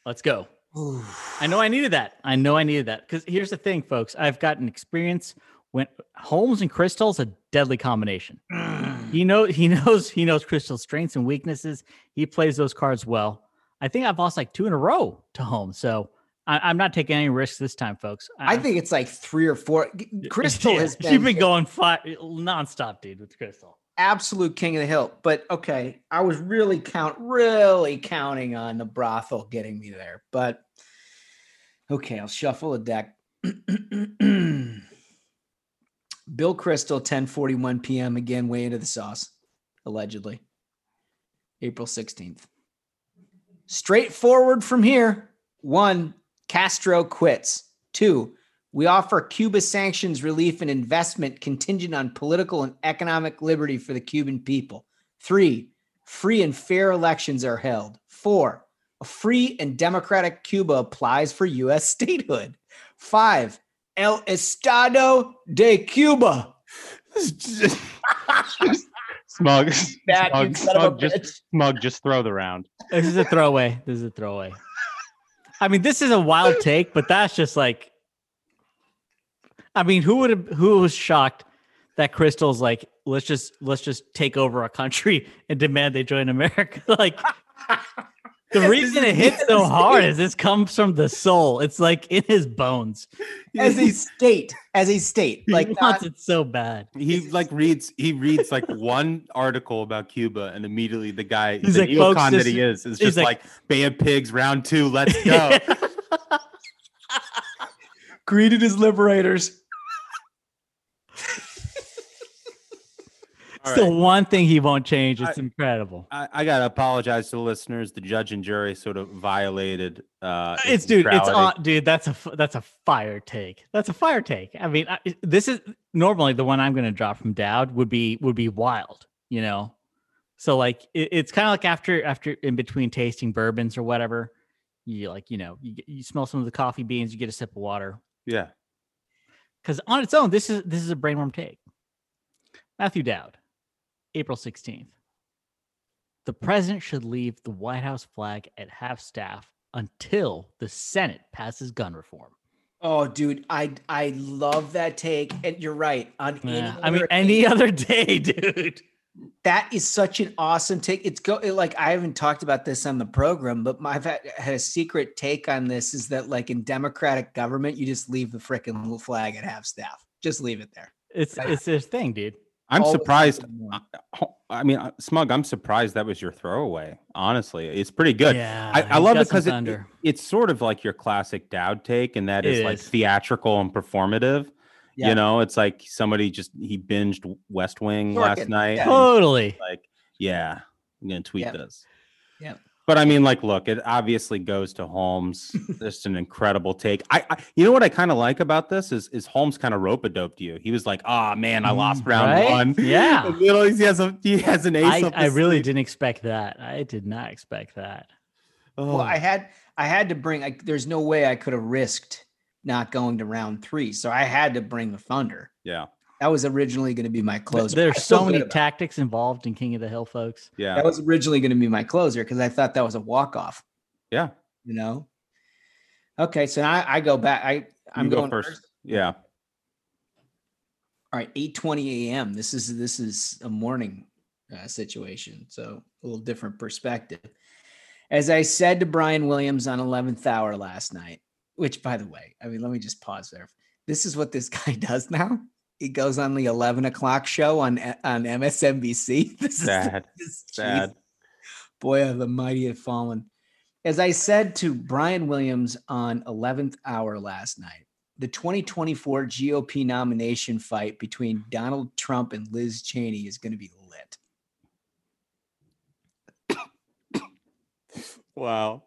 Let's go. I know I needed that. I know I needed that because here's the thing, folks. I've gotten experience when Holmes and Kristol's a deadly combination. Mm. he know he knows he knows Kristol's strengths and weaknesses. He plays those cards well. I think I've lost like two in a row to Holmes, so I, am not taking any risks this time, folks. I, I think it's like three or four. Kristol yeah, has been, she's been going five nonstop, dude, with Kristol. Absolute king of the hill. But okay, I was really count really counting on the brothel getting me there. But okay, I'll shuffle a deck. Bill Kristol, 10:41 p.m. Again, way into the sauce, allegedly. April 16th. Straightforward from here. One, Castro quits. Two, we offer Cuba sanctions relief and investment contingent on political and economic liberty for the Cuban people. Three, free and fair elections are held. Four, a free and democratic Cuba applies for U.S. statehood. Five, El Estado de Cuba. smug, smug, smug, just, smug, just throw the round. This is a throwaway. This is a throwaway. I mean, this is a wild take, but that's just like, I mean, who would have, who was shocked that Kristol's like, let's just, let's just take over a country and demand they join America? like, the reason it hits so hard is this comes from the soul. It's like in his bones. As a state, as a state, he like wants it so bad. He like reads he reads like one article about Cuba, and immediately the guy, he's the like, neocon that he is, is just like, like Bay of Pigs round two. Let's go. Greeted as liberators. It's right. the one thing he won't change. It's I, incredible. I, I, gotta apologize to the listeners. The judge and jury sort of violated. uh It's dude. It's on, dude. That's a that's a fire take. That's a fire take. I mean, I, this is normally the one I'm going to drop from Dowd would be would be wild. You know, so like it, it's kind of like after after in between tasting bourbons or whatever, you like you know you, you smell some of the coffee beans, you get a sip of water. Yeah. Because on its own, this is this is a brainworm take. Matthew Dowd. April 16th. The president should leave the White House flag at half staff until the Senate passes gun reform. Oh, dude, I I love that take, and you're right. On yeah, I mean, any other day, dude. That is such an awesome take. It's go like I haven't talked about this on the program, but my, I've had, had a secret take on this is that like in democratic government, you just leave the freaking little flag at half staff. Just leave it there. It's it's this thing, dude. I'm surprised. I mean, uh, Smug, I'm surprised that was your throwaway. Honestly, it's pretty good. Yeah, I, I love it because it, it's sort of like your classic Dowd take, and that is, is like theatrical and performative. Yeah. You know, it's like somebody just he binged West Wing last night. Yeah. Totally. Like, yeah, I'm gonna tweet this. Yeah. But I mean, like, look, it obviously goes to Holmes. Just an incredible take. I, I you know what I kind of like about this is is Holmes kind of rope a doped you. He was like, "Oh man, I lost mm, round right? one." Yeah, you know, he has a he has an ace. I, I really didn't expect that. I did not expect that. Oh. Well, I had I had to bring. I, there's no way I could have risked not going to round three, so I had to bring the Thunder. Yeah. That was originally going to be my closer. There's so many tactics involved in King of the Hill, folks. Yeah. That was originally going to be my closer because I thought that was a walk off. Yeah. You know? Okay. So now I, I go back. I, I'm going first. first. Yeah. All right. 8 20 a.m. This is, this is a morning uh, situation. So a little different perspective. As I said to Brian Williams on 11th hour last night, which by the way, I mean, let me just pause there. This is what this guy does now he goes on the 11 o'clock show on eh, on MSNBC. This sad. is sad. Boy, the mighty have fallen. As I said to Brian Williams on 11th hour last night, the 2024 GOP nomination fight between Donald Trump and Liz Cheney is going to be lit. wow.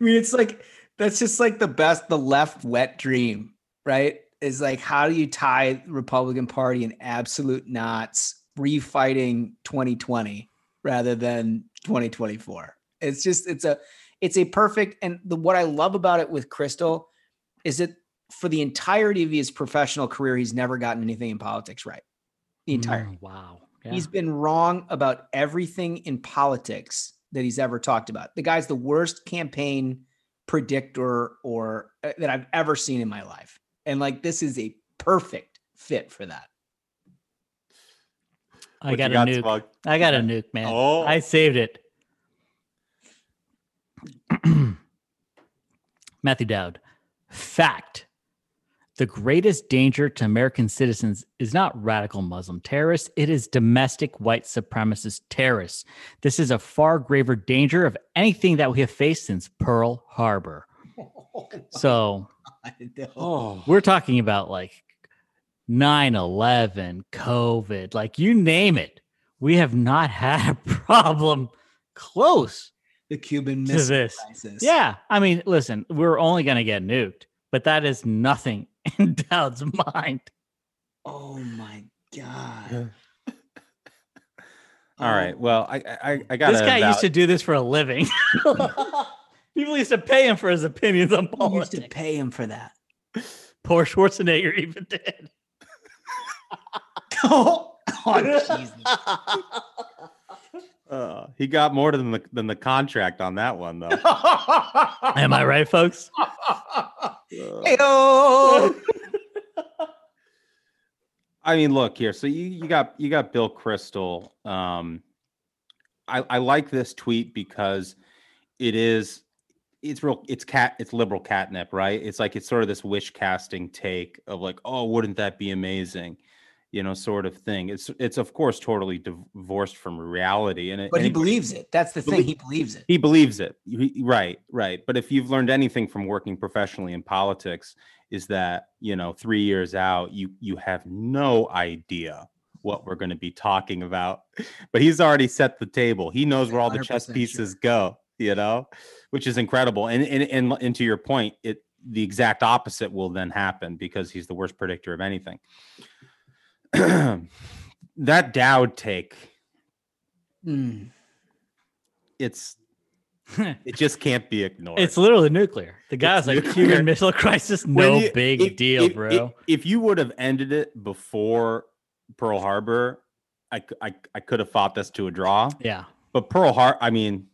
I mean, it's like that's just like the best, the left wet dream, right? Is like how do you tie Republican Party in absolute knots, refighting 2020 rather than 2024? It's just it's a it's a perfect and the what I love about it with Kristol is that for the entirety of his professional career, he's never gotten anything in politics right. The entire mm, wow. Yeah. He's been wrong about everything in politics that he's ever talked about. The guy's the worst campaign predictor or uh, that I've ever seen in my life. And like this is a perfect fit for that. I What got a nuke. Smug? I got a nuke, man. Oh. I saved it. Matthew Dowd. Fact. The greatest danger to American citizens is not radical Muslim terrorists, it is domestic white supremacist terrorists. This is a far graver danger of anything that we have faced since Pearl Harbor. So Oh, we're talking about like 9 11, COVID, like you name it. We have not had a problem close The Cuban to Missile this. Crisis. Yeah. I mean, listen, we're only going to get nuked, but that is nothing in Dowd's mind. Oh my god. Oh. all right. Well, I I, I got This guy used to do this for a living. People used to pay him for his opinions on Who used to pay him for that? Poor Schwarzenegger even did. oh, Jesus. Uh, he got more than the than the contract on that one though. Am I right, folks? Heyo. I mean, look here. So you, you got you got Bill Kristol. Um, I, I like this tweet because it is it's real it's cat it's liberal catnip, right? It's like it's sort of this wish casting take of like, oh, wouldn't that be amazing? You know, sort of thing. It's it's of course totally divorced from reality, and it, But and he believes it. That's the thing. He believes it. he believes it. He- right, right. But if you've learned anything from working professionally in politics, is that you know three years out, you you have no idea what we're going to be talking about. But he's already set the table. He knows where all the chess 100% pieces go. You know, which is incredible. And and and, and to your point, it the exact opposite will then happen because he's the worst predictor of anything. that Dowd take, Mm. it's it just can't be ignored. It's literally nuclear. The guy's like nuclear. Cuban Missile Crisis, no you- big if- deal, if- bro. If, if you would have ended it before Pearl Harbor, I, I, I could have fought this to a draw. yeah. But Pearl Harbor, I mean,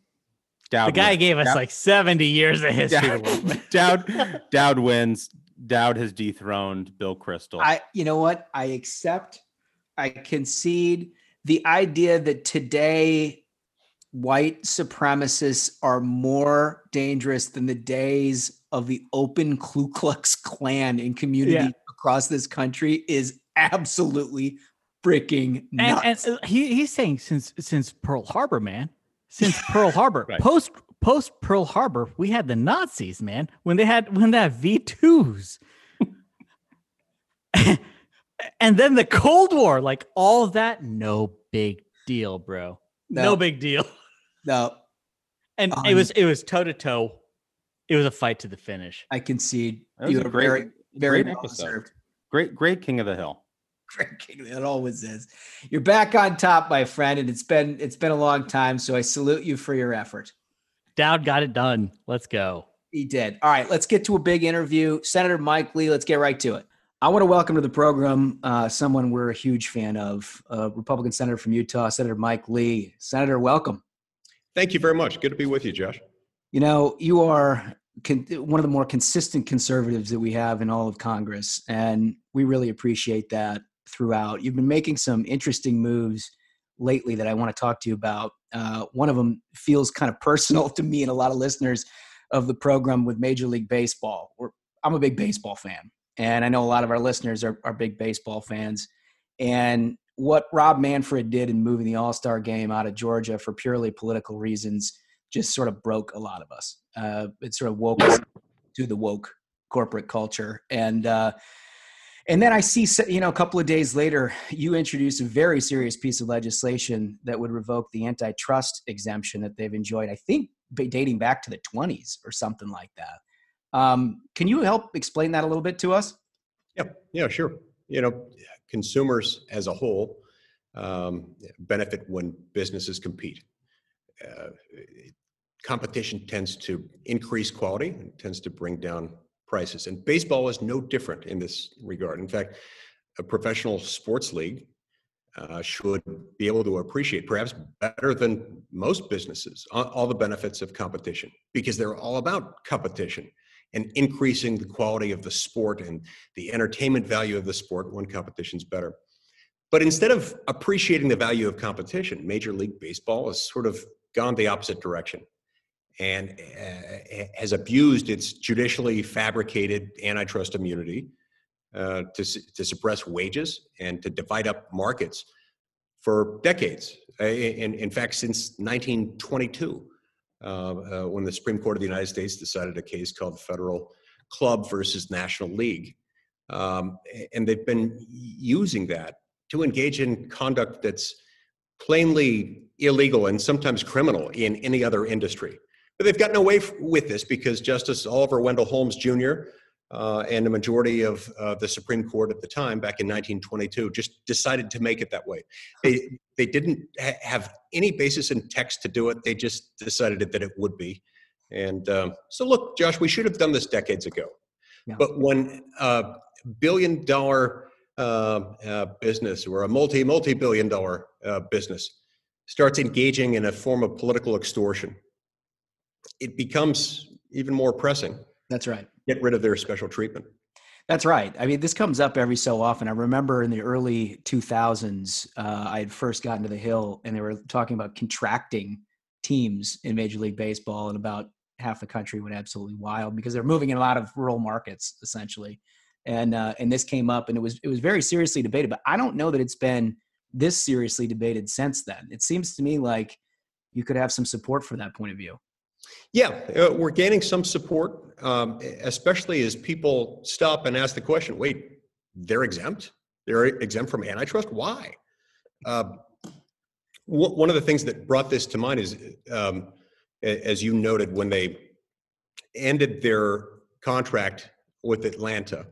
Dowd The guy wins. gave us Dowd- like 70 years of history. to work with. Dowd, Dowd, Dowd wins. Dowd has dethroned Bill Kristol. I, you know what? I accept. I concede the idea that today white supremacists are more dangerous than the days of the open Ku Klux Klan in communities Yeah. across this country is absolutely freaking And, nuts. and uh, he, he's saying since since Pearl Harbor, man, since Pearl Harbor, Right. post post Pearl Harbor, we had the Nazis, man. When they had when they had V twos, and then the Cold War, like all of that, no big deal, bro. No, No. big deal. no, And it Um, was it was toe to toe. It was a fight to the finish. I concede. That was You a are great- very, very great well episode. deserved. great, great King of the Hill. Great King, It always is. You're back on top, my friend, and it's been it's been a long time. So I salute you for your effort. Dowd got it done. Let's go. He did. All right, let's get to a big interview. Senator Mike Lee, let's get right to it. I want to welcome to the program uh, someone we're a huge fan of, a Republican Senator from Utah, Senator Mike Lee. Senator, welcome. Thank you very much. Good to be with you, Josh. You know, you are con- one of the more consistent conservatives that we have in all of Congress, and we really appreciate that throughout. You've been making some interesting moves lately that I want to talk to you about. Uh, one of them feels kind of personal to me and a lot of listeners of the program with Major League Baseball. We're, I'm a big baseball fan, and I know a lot of our listeners are, are big baseball fans. And what Rob Manfred did in moving the All Star game out of Georgia for purely political reasons just sort of broke a lot of us. Uh, it sort of woke us to the woke corporate culture, and uh, and then I see, you know, a couple of days later, you introduce a very serious piece of legislation that would revoke the antitrust exemption that they've enjoyed. I think dating back to the 20s or something like that. Um, can you help explain that a little bit to us? Yeah, yeah, sure. You know, consumers as a whole um, benefit when businesses compete. Uh, competition tends to increase quality and tends to bring down prices. And baseball is no different in this regard. In fact, a professional sports league uh, should be able to appreciate, perhaps better than most businesses, all, the benefits of competition because they're all about competition and increasing the quality of the sport and the entertainment value of the sport when competition's better. But instead of appreciating the value of competition, Major League Baseball has sort of gone the opposite direction and uh, has abused its judicially fabricated antitrust immunity uh, to, to suppress wages and to divide up markets for decades. Uh, in, in fact, since 1922, uh, uh, when the Supreme Court of the United States decided a case called Federal Club versus National League. Um, and they've been using that to engage in conduct that's plainly illegal and sometimes criminal in any other industry. But they've gotten away with this because Justice Oliver Wendell Holmes Jr uh, and a majority of uh, the Supreme Court at the time, back in 1922, just decided to make it that way. They they didn't ha- have any basis in text to do it. They just decided that it would be. And um, so, look, Josh, we should have done this decades ago. Yeah. But when a billion dollar uh, uh business or a multi multi billion dollar uh, business starts engaging in a form of political extortion, it becomes even more pressing. That's right get rid of their special treatment. That's right. I mean, this comes up every so often. I remember in the early 2000s, uh, I had first gotten to the Hill, and they were talking about contracting teams in Major League Baseball, and about half the country went absolutely wild because they're moving in a lot of rural markets, essentially. And uh, and this came up, and it was it was very seriously debated. But I don't know that it's been this seriously debated since then. It seems to me like you could have some support for that point of view. Yeah, uh, we're gaining some support, um, especially as people stop and ask the question wait, they're exempt? They're exempt from antitrust? Why? Uh, one of the things that brought this to mind is, um, as you noted, when they ended their contract with Atlanta,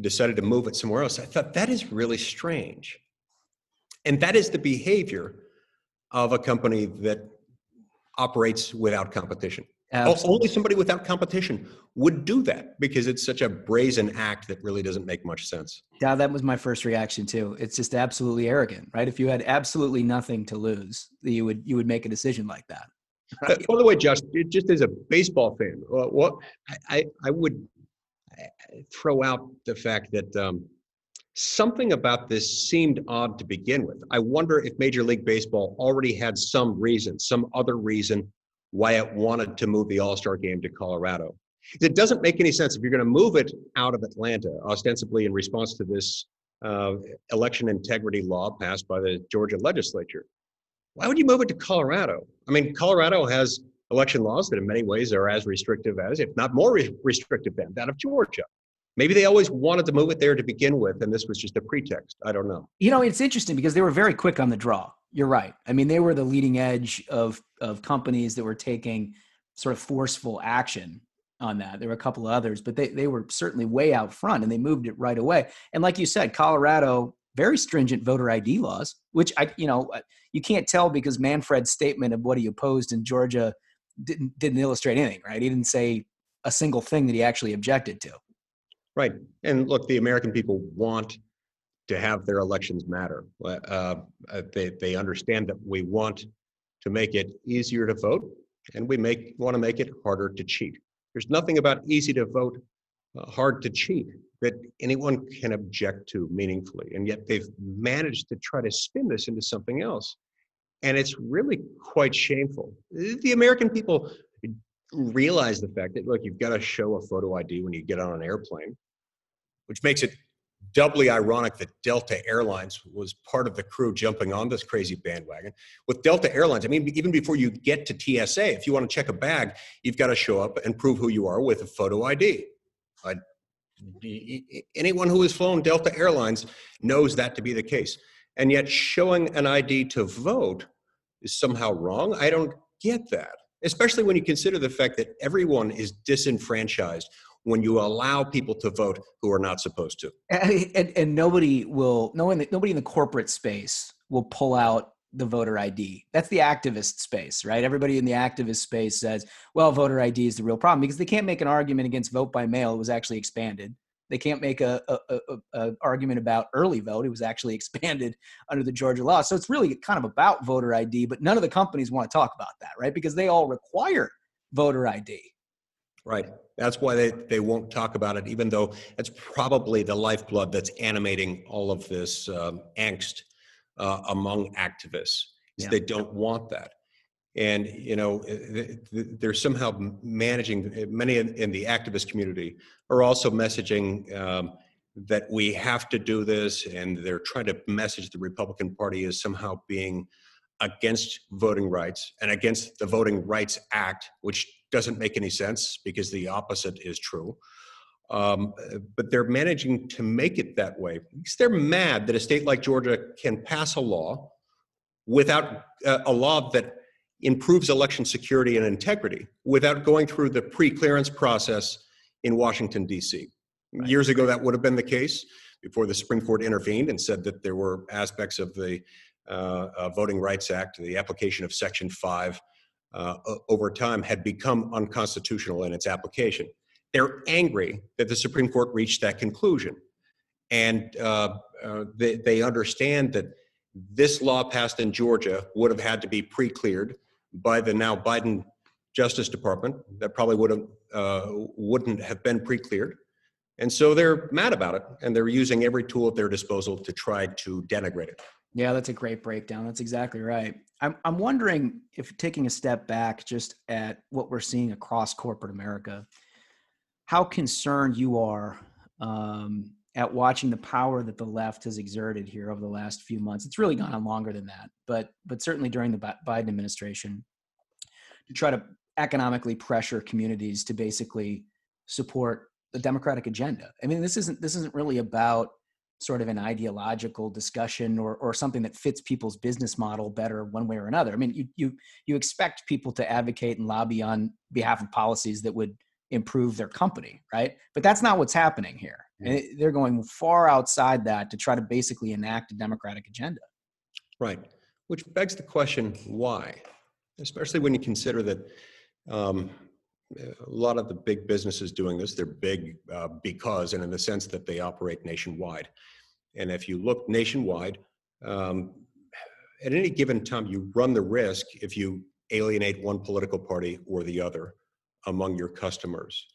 decided to move it somewhere else, I thought that is really strange. And that is the behavior of a company that operates without competition. Absolutely. Only somebody without competition would do that because it's such a brazen act that really doesn't make much sense. Yeah, that was my first reaction too. It's just absolutely arrogant, right? If you had absolutely nothing to lose, you would you would make a decision like that. Right? Uh, by the way, Josh, just as a baseball fan, uh, what I I would uh, throw out the fact that um, something about this seemed odd to begin with. I wonder if Major League Baseball already had some reason, some other reason why it wanted to move the All Star game to Colorado. It doesn't make any sense if you're going to move it out of Atlanta, ostensibly in response to this uh, election integrity law passed by the Georgia legislature. Why would you move it to Colorado? I mean, Colorado has election laws that in many ways are as restrictive as, if not more restrictive than, that of Georgia. Maybe they always wanted to move it there to begin with, and this was just a pretext. I don't know. You know, it's interesting because they were very quick on the draw. You're right. I mean, they were the leading edge of of companies that were taking sort of forceful action on that. There were a couple of others, but they they were certainly way out front, and they moved it right away. And like you said, Colorado very stringent voter ID laws, which I you know uh, you can't tell because Manfred's statement of what he opposed in Georgia didn't didn't illustrate anything, right? He didn't say a single thing that he actually objected to. Right. And look, the American people want to have their elections matter. Uh, uh, they, they understand that we want to make it easier to vote and we make want to make it harder to cheat. There's nothing about easy to vote, uh, hard to cheat that anyone can object to meaningfully. And yet they've managed to try to spin this into something else. And it's really quite shameful. The American people realize the fact that look you've got to show a photo id when you get on an airplane which makes it doubly ironic that delta airlines was part of the crew jumping on this crazy bandwagon. With delta airlines i mean even before you get to tsa if you want to check a bag you've got to show up and prove who you are with a photo id uh, anyone who has flown delta airlines knows that to be the case. And yet showing an id to vote is somehow wrong? I don't get that especially when you consider the fact that everyone is disenfranchised when you allow people to vote who are not supposed to. And, and, and nobody will, no one, nobody in the corporate space will pull out the voter ID. That's the activist space, right? Everybody in the activist space says, well, voter ID is the real problem because they can't make an argument against vote by mail. It was actually expanded. They can't make a, a, a, a, argument about early vote. It was actually expanded under the Georgia law. So it's really kind of about voter ID, but none of the companies want to talk about that, right? Because they all require voter ID. Right. That's why they, they won't talk about it, even though it's probably the lifeblood that's animating all of this um, angst uh, among activists. Yeah. They don't want that and you know they're somehow managing many in the activist community are also messaging um, that we have to do this and they're trying to message the republican party as somehow being against voting rights and against the voting rights act which doesn't make any sense because the opposite is true. Um, but they're managing to make it that way because they're mad that a state like georgia can pass a law without uh, a law that improves election security and integrity without going through the pre-clearance process in Washington, D.C. Right. Years ago, that would have been the case before the Supreme Court intervened and said that there were aspects of the uh, uh, Voting Rights Act, the application of Section 5, uh, over time had become unconstitutional in its application. They're angry that the Supreme Court reached that conclusion. And uh, uh, they, they understand that this law passed in Georgia would have had to be pre cleared by the now Biden Justice Department that probably would have uh, wouldn't have been pre-cleared, and so they're mad about it, and they're using every tool at their disposal to try to denigrate it. Yeah, that's a great breakdown. That's exactly right. I'm I'm wondering if taking a step back just at what we're seeing across corporate America, how concerned you are um, at watching the power that the left has exerted here over the last few months. It's really gone on longer than that, but but certainly during the Biden administration, to try to economically pressure communities to basically support the democratic agenda. I mean, this isn't this isn't really about sort of an ideological discussion or or something that fits people's business model better one way or another. I mean, you you you expect people to advocate and lobby on behalf of policies that would improve their company, right? But that's not what's happening here. And they're going far outside that to try to basically enact a democratic agenda. Right. Which begs the question why? Especially when you consider that um, a lot of the big businesses doing this, they're big uh, because, and in the sense that they operate nationwide. And if you look nationwide, um, at any given time, you run the risk if you alienate one political party or the other among your customers.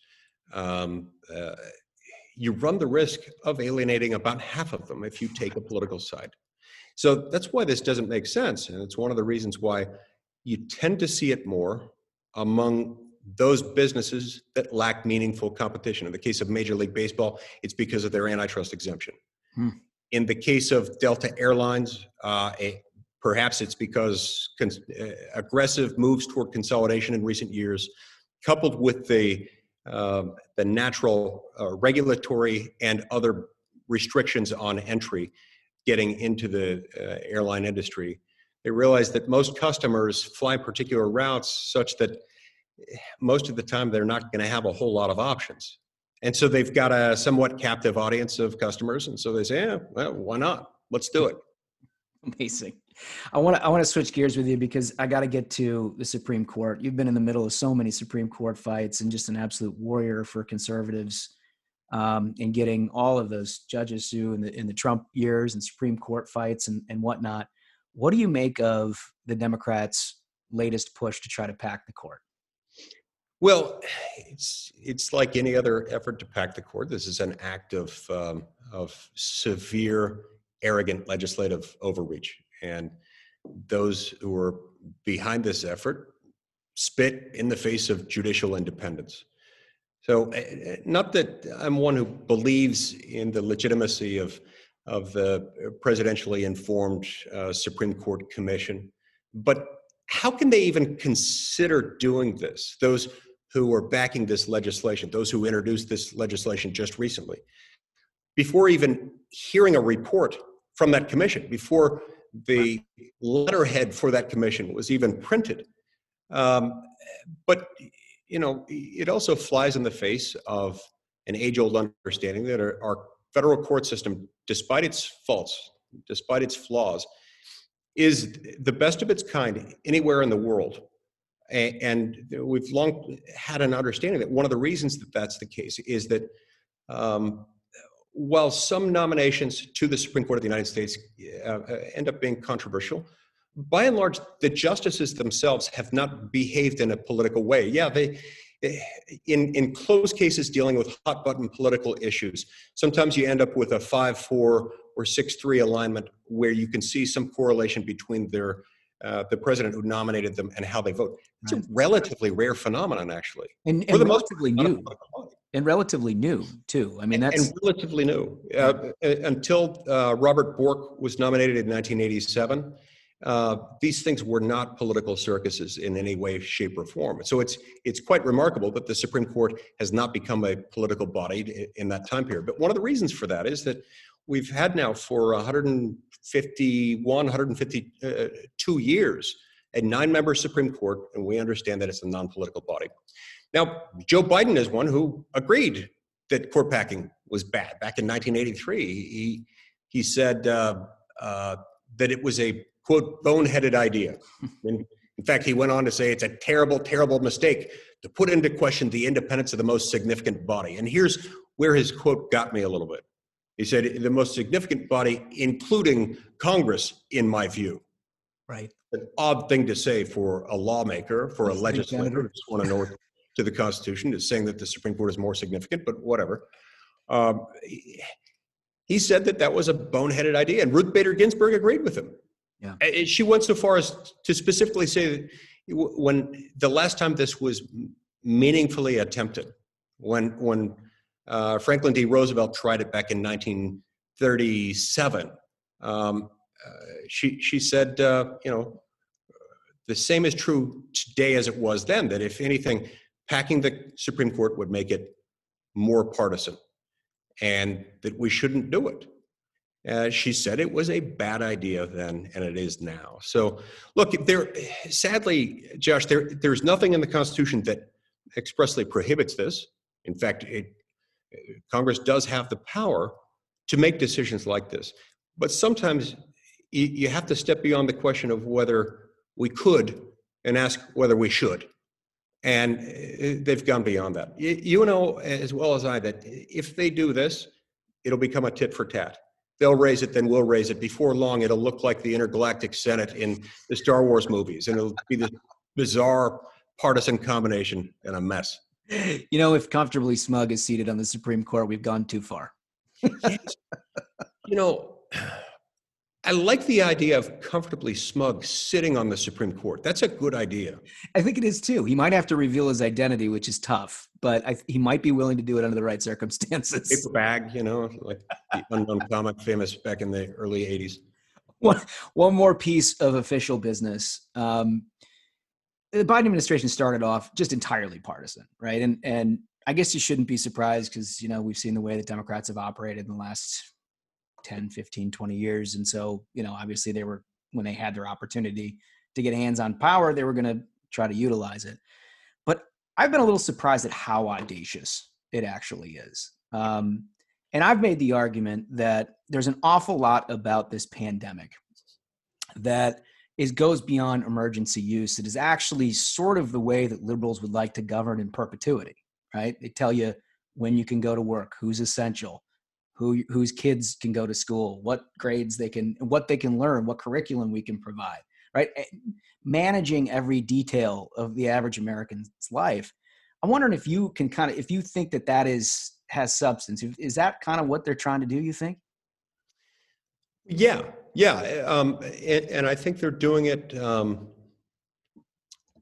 Um, uh, you run the risk of alienating about half of them if you take a political side. So that's why this doesn't make sense. And it's one of the reasons why you tend to see it more among those businesses that lack meaningful competition. In the case of Major League Baseball, it's because of their antitrust exemption. Hmm. In the case of Delta Airlines, uh, a, perhaps it's because cons- uh, aggressive moves toward consolidation in recent years, coupled with the um, the natural uh, regulatory and other restrictions on entry getting into the uh, airline industry. They realize that most customers fly particular routes such that most of the time they're not going to have a whole lot of options. And so they've got a somewhat captive audience of customers. And so they say, yeah, well, why not? Let's do it. Amazing. I want to I want to switch gears with you because I got to get to the Supreme Court. You've been in the middle of so many Supreme Court fights and just an absolute warrior for conservatives um, in getting all of those judges who in the in the Trump years and Supreme Court fights and, and whatnot. What do you make of the Democrats' latest push to try to pack the court? Well, it's it's like any other effort to pack the court. This is an act of um, of severe, arrogant legislative overreach. And those who are behind this effort spit in the face of judicial independence. So, eh, eh, not that I'm one who believes in the legitimacy of, of the presidentially informed uh, Supreme Court Commission, but how can they even consider doing this? Those who are backing this legislation, those who introduced this legislation just recently, before even hearing a report from that commission, before the letterhead for that commission was even printed. Um, but you know, it also flies in the face of an age-old understanding that our, our federal court system, despite its faults, despite its flaws, is the best of its kind anywhere in the world. And we've long had an understanding that one of the reasons that that's the case is that um, while some nominations to the Supreme Court of the United States uh, uh, end up being controversial, by and large, the justices themselves have not behaved in a political way. Yeah, they in in close cases dealing with hot button political issues. Sometimes you end up with a five four or six three alignment where you can see some correlation between their uh, the president who nominated them and how they vote. It's right. a relatively rare phenomenon, actually, and, and relatively new, and relatively new too. I mean, that's and relatively new uh, until uh, Robert Bork was nominated in 1987 uh, these things were not political circuses in any way, shape, or form. So it's it's quite remarkable that the Supreme Court has not become a political body in that time period. But one of the reasons for that is that we've had now for 151, 152 years a nine-member Supreme Court, and we understand that it's a non-political body. Now, Joe Biden is one who agreed that court packing was bad back in 1983. He he said uh, uh, that it was a quote, boneheaded idea. In, in fact, he went on to say it's a terrible, terrible mistake to put into question the independence of the most significant body. And here's where his quote got me a little bit. He said, the most significant body, including Congress, in my view. Right. An odd thing to say for a lawmaker, for a legislator just want to know to the Constitution, is saying that the Supreme Court is more significant, but whatever. Um, he said that that was a boneheaded idea, and Ruth Bader Ginsburg agreed with him. Yeah. She went so far as to specifically say that when the last time this was meaningfully attempted, when when uh, Franklin D. Roosevelt tried it back in 1937, um, uh, she she said, uh, you know, the same is true today as it was then. That if anything, packing the Supreme Court would make it more partisan, and that we shouldn't do it. Uh, she said it was a bad idea then, and it is now. So, look, there. Sadly, Josh, there there's nothing in the Constitution that expressly prohibits this. In fact, it, Congress does have the power to make decisions like this. But sometimes you, you have to step beyond the question of whether we could and ask whether we should. And uh, they've gone beyond that. You, you know as well as I that if they do this, it'll become a tit for tat they'll raise it, then we'll raise it. Before long, it'll look like the intergalactic Senate in the Star Wars movies, and it'll be this bizarre partisan combination and a mess. You know, if comfortably smug is seated on the Supreme Court, we've gone too far. yes. You know, I like the idea of comfortably smug sitting on the Supreme Court. That's a good idea. I think it is too. He might have to reveal his identity, which is tough, but I, he might be willing to do it under the right circumstances. Paper bag, you know, like the unknown comic famous back in the early 80s. One, one more piece of official business. Um, the Biden administration started off just entirely partisan, right? And and I guess you shouldn't be surprised because you know we've seen the way that Democrats have operated in the last 10 15 20 years. And so you know obviously they were when they had their opportunity to get hands on power they were going to try to utilize it. But i've been a little surprised at how audacious it actually is. Um, and i've made the argument that there's an awful lot about this pandemic that is goes beyond emergency use it is actually sort of the way that liberals would like to govern in perpetuity right? They tell you when you can go to work who's essential who whose kids can go to school, what grades they can, what they can learn, what curriculum we can provide, right? Managing every detail of the average American's life. I'm wondering if you can kind of, if you think that that is has substance. Is that kind of what they're trying to do? You think? Yeah, yeah, eh, um, and, and, I think they're doing it. Um,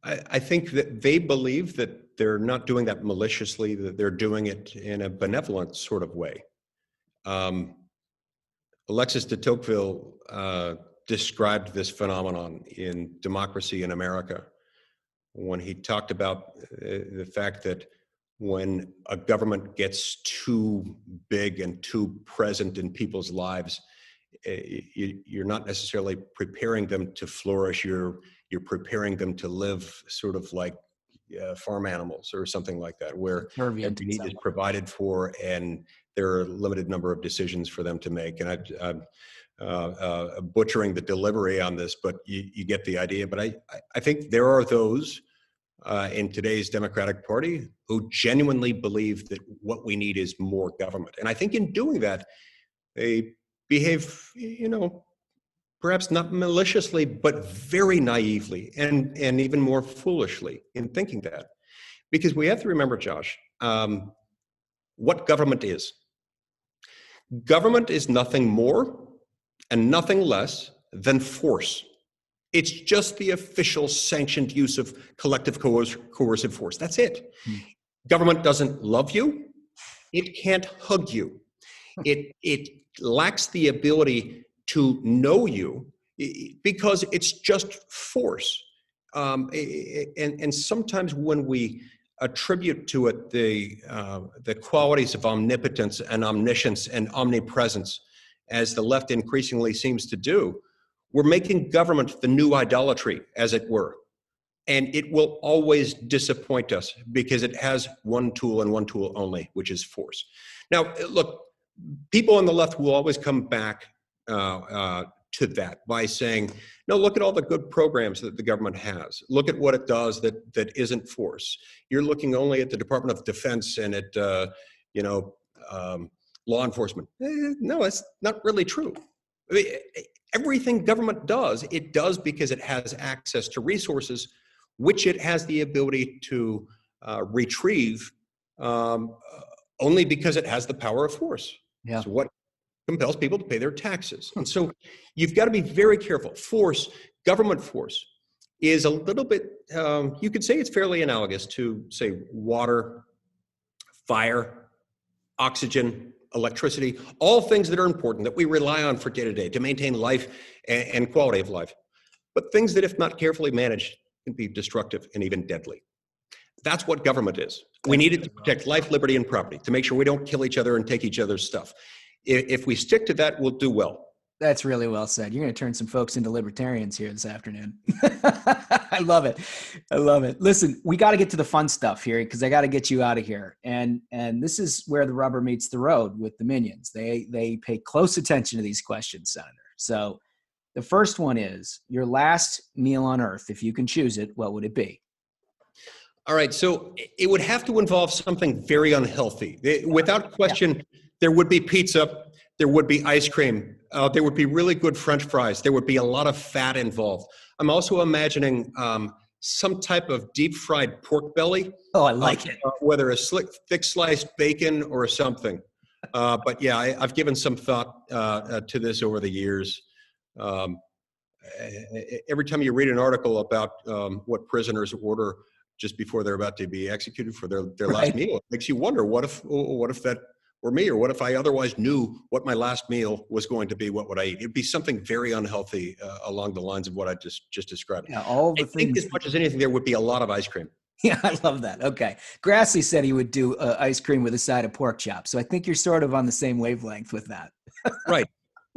I, I think that they believe that they're not doing that maliciously; that they're doing it in a benevolent sort of way. Um, Alexis de Tocqueville uh, described this phenomenon in Democracy in America when he talked about uh, the fact that when a government gets too big and too present in people's lives, uh, you, are not necessarily preparing them to flourish. You're you're preparing them to live sort of like uh, farm animals or something like that, where every need is provided for and there are a limited number of decisions for them to make. And I, am uh, uh, butchering the delivery on this, but you, you, get the idea. But I, I think there are those uh, in today's Democratic Party who genuinely believe that what we need is more government. And I think in doing that, they behave, you know, perhaps not maliciously, but very naively and, and even more foolishly in thinking that. Because we have to remember, Josh, um, what government is. Government is nothing more and nothing less than force. It's just the official sanctioned use of collective coercive force. That's it. Hmm. Government doesn't love you. It can't hug you. It, it lacks the ability to know you because it's just force. Um, and, and sometimes when we attribute to it the, uh, the qualities of omnipotence and omniscience and omnipresence, as the left increasingly seems to do, we're making government the new idolatry, as it were. And it will always disappoint us because it has one tool and one tool only, which is force. Now, look, people on the left will always come back uh, uh, to that by saying, no, look at all the good programs that the government has. Look at what it does that that isn't force. You're looking only at the Department of Defense and at uh, you know um, law enforcement. Eh, no, it's not really true. I mean, everything government does, it does because it has access to resources, which it has the ability to uh, retrieve um, only because it has the power of force. Yeah. So what compels people to pay their taxes. And so you've got to be very careful. Force, government force, is a little bit, um, you could say it's fairly analogous to, say, water, fire, oxygen, electricity, all things that are important that we rely on for day to day to maintain life and, and quality of life. But things that, if not carefully managed, can be destructive and even deadly. That's what government is. We need it to protect life, liberty, and property, to make sure we don't kill each other and take each other's stuff if we stick to that, we'll do well. That's really well said. You're going to turn some folks into libertarians here this afternoon. I love it. I love it. Listen, we got to get to the fun stuff here because I got to get you out of here. And and this is where the rubber meets the road with the minions. They they pay close attention to these questions, Senator. So the first one is your last meal on earth, if you can choose it, what would it be? All right. So it would have to involve something very unhealthy. Without question. Yeah there would be pizza, there would be ice cream, uh, there would be really good French fries, there would be a lot of fat involved. I'm also imagining um, some type of deep fried pork belly. Oh, I like uh, it. Whether a slick, thick sliced bacon or something. Uh, but yeah, I, have given some thought uh, uh, to this over the years. Um, every time you read an article about um, what prisoners order just before they're about to be executed for their, their right. last meal, it makes you wonder what if what if that or me or what if i otherwise knew what my last meal was going to be what would i eat it'd be something very unhealthy uh, along the lines of what i just just described yeah all the I things think as much as anything there would be a lot of ice cream yeah i love that okay grassley said he would do uh, ice cream with a side of pork chop so i think you're sort of on the same wavelength with that right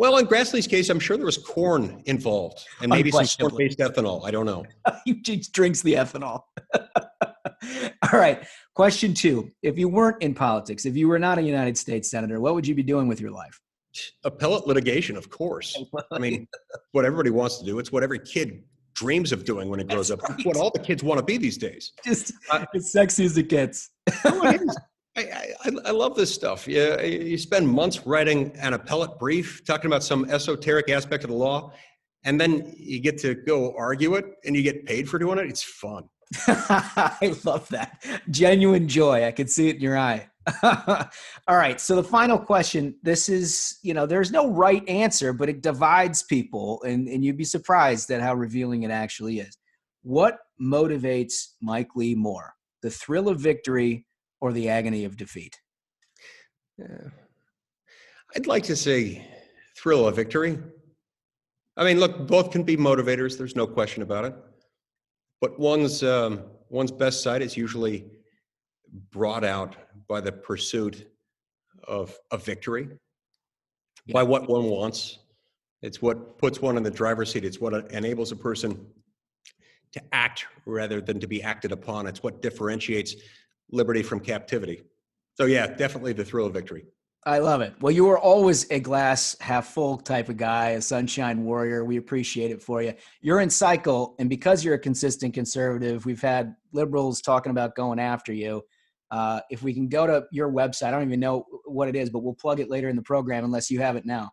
well, in Grassley's case, I'm sure there was corn involved and maybe some corn-based ethanol. I don't know. he drinks the ethanol. All right. Question two. If you weren't in politics, if you were not a United States Senator, what would you be doing with your life? Appellate litigation, of course. I mean, what everybody wants to do. It's what every kid dreams of doing when it grows That's up. Right. what all the kids want to be these days. Just uh, as sexy as it gets. I, I, I, love this stuff. You, you spend months writing an appellate brief, talking about some esoteric aspect of the law, and then you get to go argue it and you get paid for doing it. It's fun. I love that. Genuine joy. I can see it in your eye. All right. So the final question this is, you know, there's no right answer, but it divides people, and, and you'd be surprised at how revealing it actually is. What motivates Mike Lee more, the thrill of victory or the agony of defeat? Yeah. I'd like to say thrill of victory. I mean, look, both can be motivators. There's no question about it. But one's um, one's best side is usually brought out by the pursuit of a victory, yeah. by what one wants. It's what puts one in the driver's seat. It's what enables a person to act rather than to be acted upon. It's what differentiates liberty from captivity. So yeah, definitely the thrill of victory. I love it. Well, you were always a glass half full type of guy, a sunshine warrior. We appreciate it for you. You're in cycle, and because you're a consistent conservative, we've had liberals talking about going after you. Uh, if we can go to your website, I don't even know what it is, but we'll plug it later in the program unless you have it now.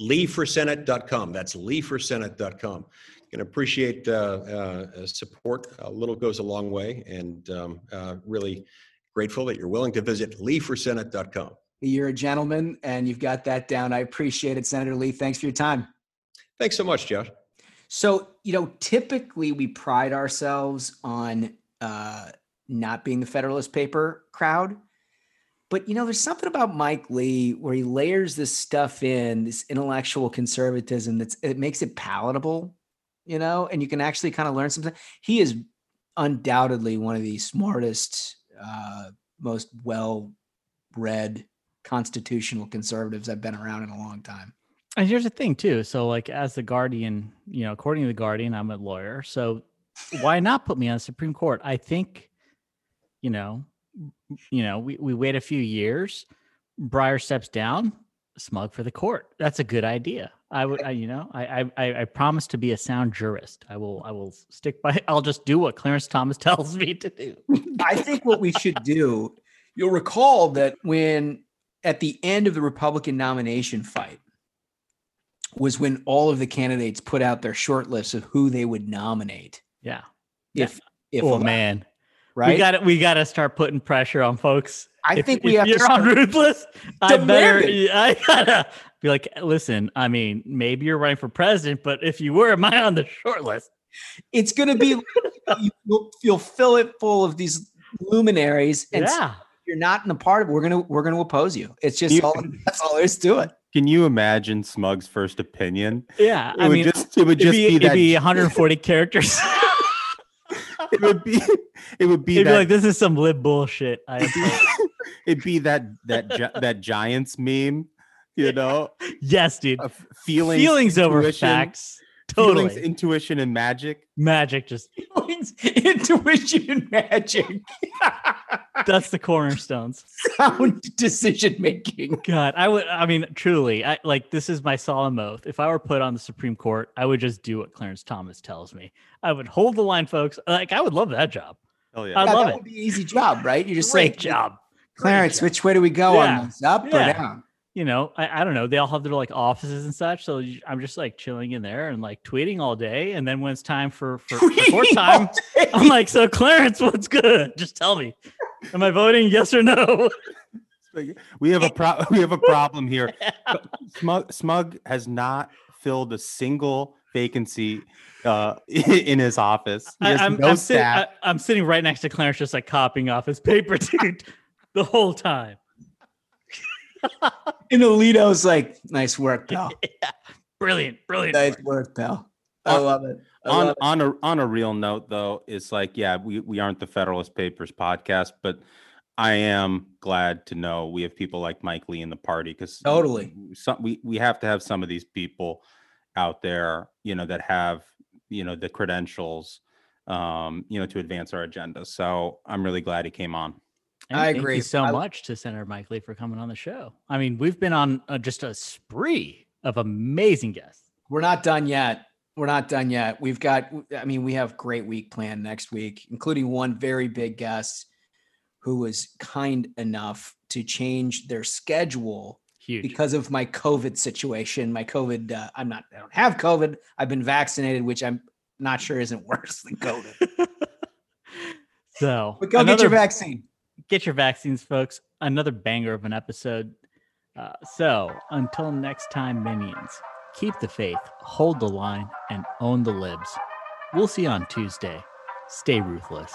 LeeForSenate.com. That's LeeForSenate.com. Can appreciate uh, uh, support. A little goes a long way, and um, uh, really grateful that you're willing to visit LeeForSenate.com. You're a gentleman, and you've got that down. I appreciate it, Senator Lee. Thanks for your time. Thanks so much, Josh. So, you know, typically we pride ourselves on uh, not being the Federalist paper crowd. But, you know, there's something about Mike Lee where he layers this stuff in, this intellectual conservatism that's it makes it palatable, you know, and you can actually kind of learn something. He is undoubtedly one of the smartest, uh, most well read constitutional conservatives I've been around in a long time. And here's the thing too. So like as the Guardian, you know, according to the Guardian, I'm a lawyer. So why not put me on the Supreme Court? I think, you know, you know, we, we wait a few years, Breyer steps down, smug for the court. That's a good idea. I would, I, you know, I, I, I promise to be a sound jurist. I will, I will stick by. I'll just do what Clarence Thomas tells me to do. I think what we should do. You'll recall that when at the end of the Republican nomination fight was when all of the candidates put out their short lists of who they would nominate. Yeah. If if oh allowed, man, right? we got to we got to start putting pressure on folks. I If- think we have to you're on start ruthless. I better. I gotta be like, listen. I mean, maybe you're running for president, but if you were, am I on the short list? It's going to be you, you'll, you'll fill it full of these luminaries, and Yeah. If you're not in the part of it, we're gonna we're gonna oppose you. It's just You- all that's all there is to it. Can you imagine Smug's first opinion? Yeah. It I would mean, just it would just be, be, it'd that be 140 characters. it would be it would be It'd be like, this is some lib bullshit. I it'd be that that gi- that giants meme, you know, yes, dude. of feelings Feelings over intuition, facts. feelings, Totally. intuition, and magic. Magic just Intuition and magic, that's the cornerstones. sound decision making. God, I would. I mean, truly, I like this is my solemn oath. If I were put on the Supreme Court, I would just do what Clarence Thomas tells me. I would hold the line, folks. Like I would love that job. Hell yeah! I Yeah, love that it. would be an easy job, right? You just Great say, job. Clarence, which way do we go Yeah. on this? Up or down? You know, I, I don't know. They all have their like offices and such. So I'm just like chilling in there and like tweeting all day. And then when it's time for for, for court time. I'm like, so Clarence, what's good? Just tell me. Am I voting yes or no? We have a pro- we have a problem here. Smug Smug has not filled a single vacancy uh, in his office. He I, am no I'm, sitting, staff. I, am sitting right next to Clarence, just like copying off his paper, dude, the whole time. And Alito's like, nice work, pal. Brilliant, brilliant. Nice work, pal. I love it. I on on a on a real note though it's like yeah we, we aren't the federalist papers podcast but i am glad to know we have people like mike lee in the party because Totally. some, we, we have to have some of these people out there you know that have you know the credentials um you know to advance our agenda so i'm really glad he came on And I thank agree. you so I- much to Senator Mike Lee for coming on the show. I mean, we've been on uh, just a spree of amazing guests. We're not done yet. We're not done yet. We've got, I mean, we have great week planned next week, including one very big guest who was kind enough to change their schedule Huge. because of my COVID situation. My COVID, uh, I'm not, I don't have COVID. I've been vaccinated, which I'm not sure isn't worse than COVID. So, But go get your vaccine. Get your vaccines, folks. Another banger of an episode. Uh, so, until next time, minions, keep the faith, hold the line, and own the libs. We'll see you on Tuesday. Stay ruthless.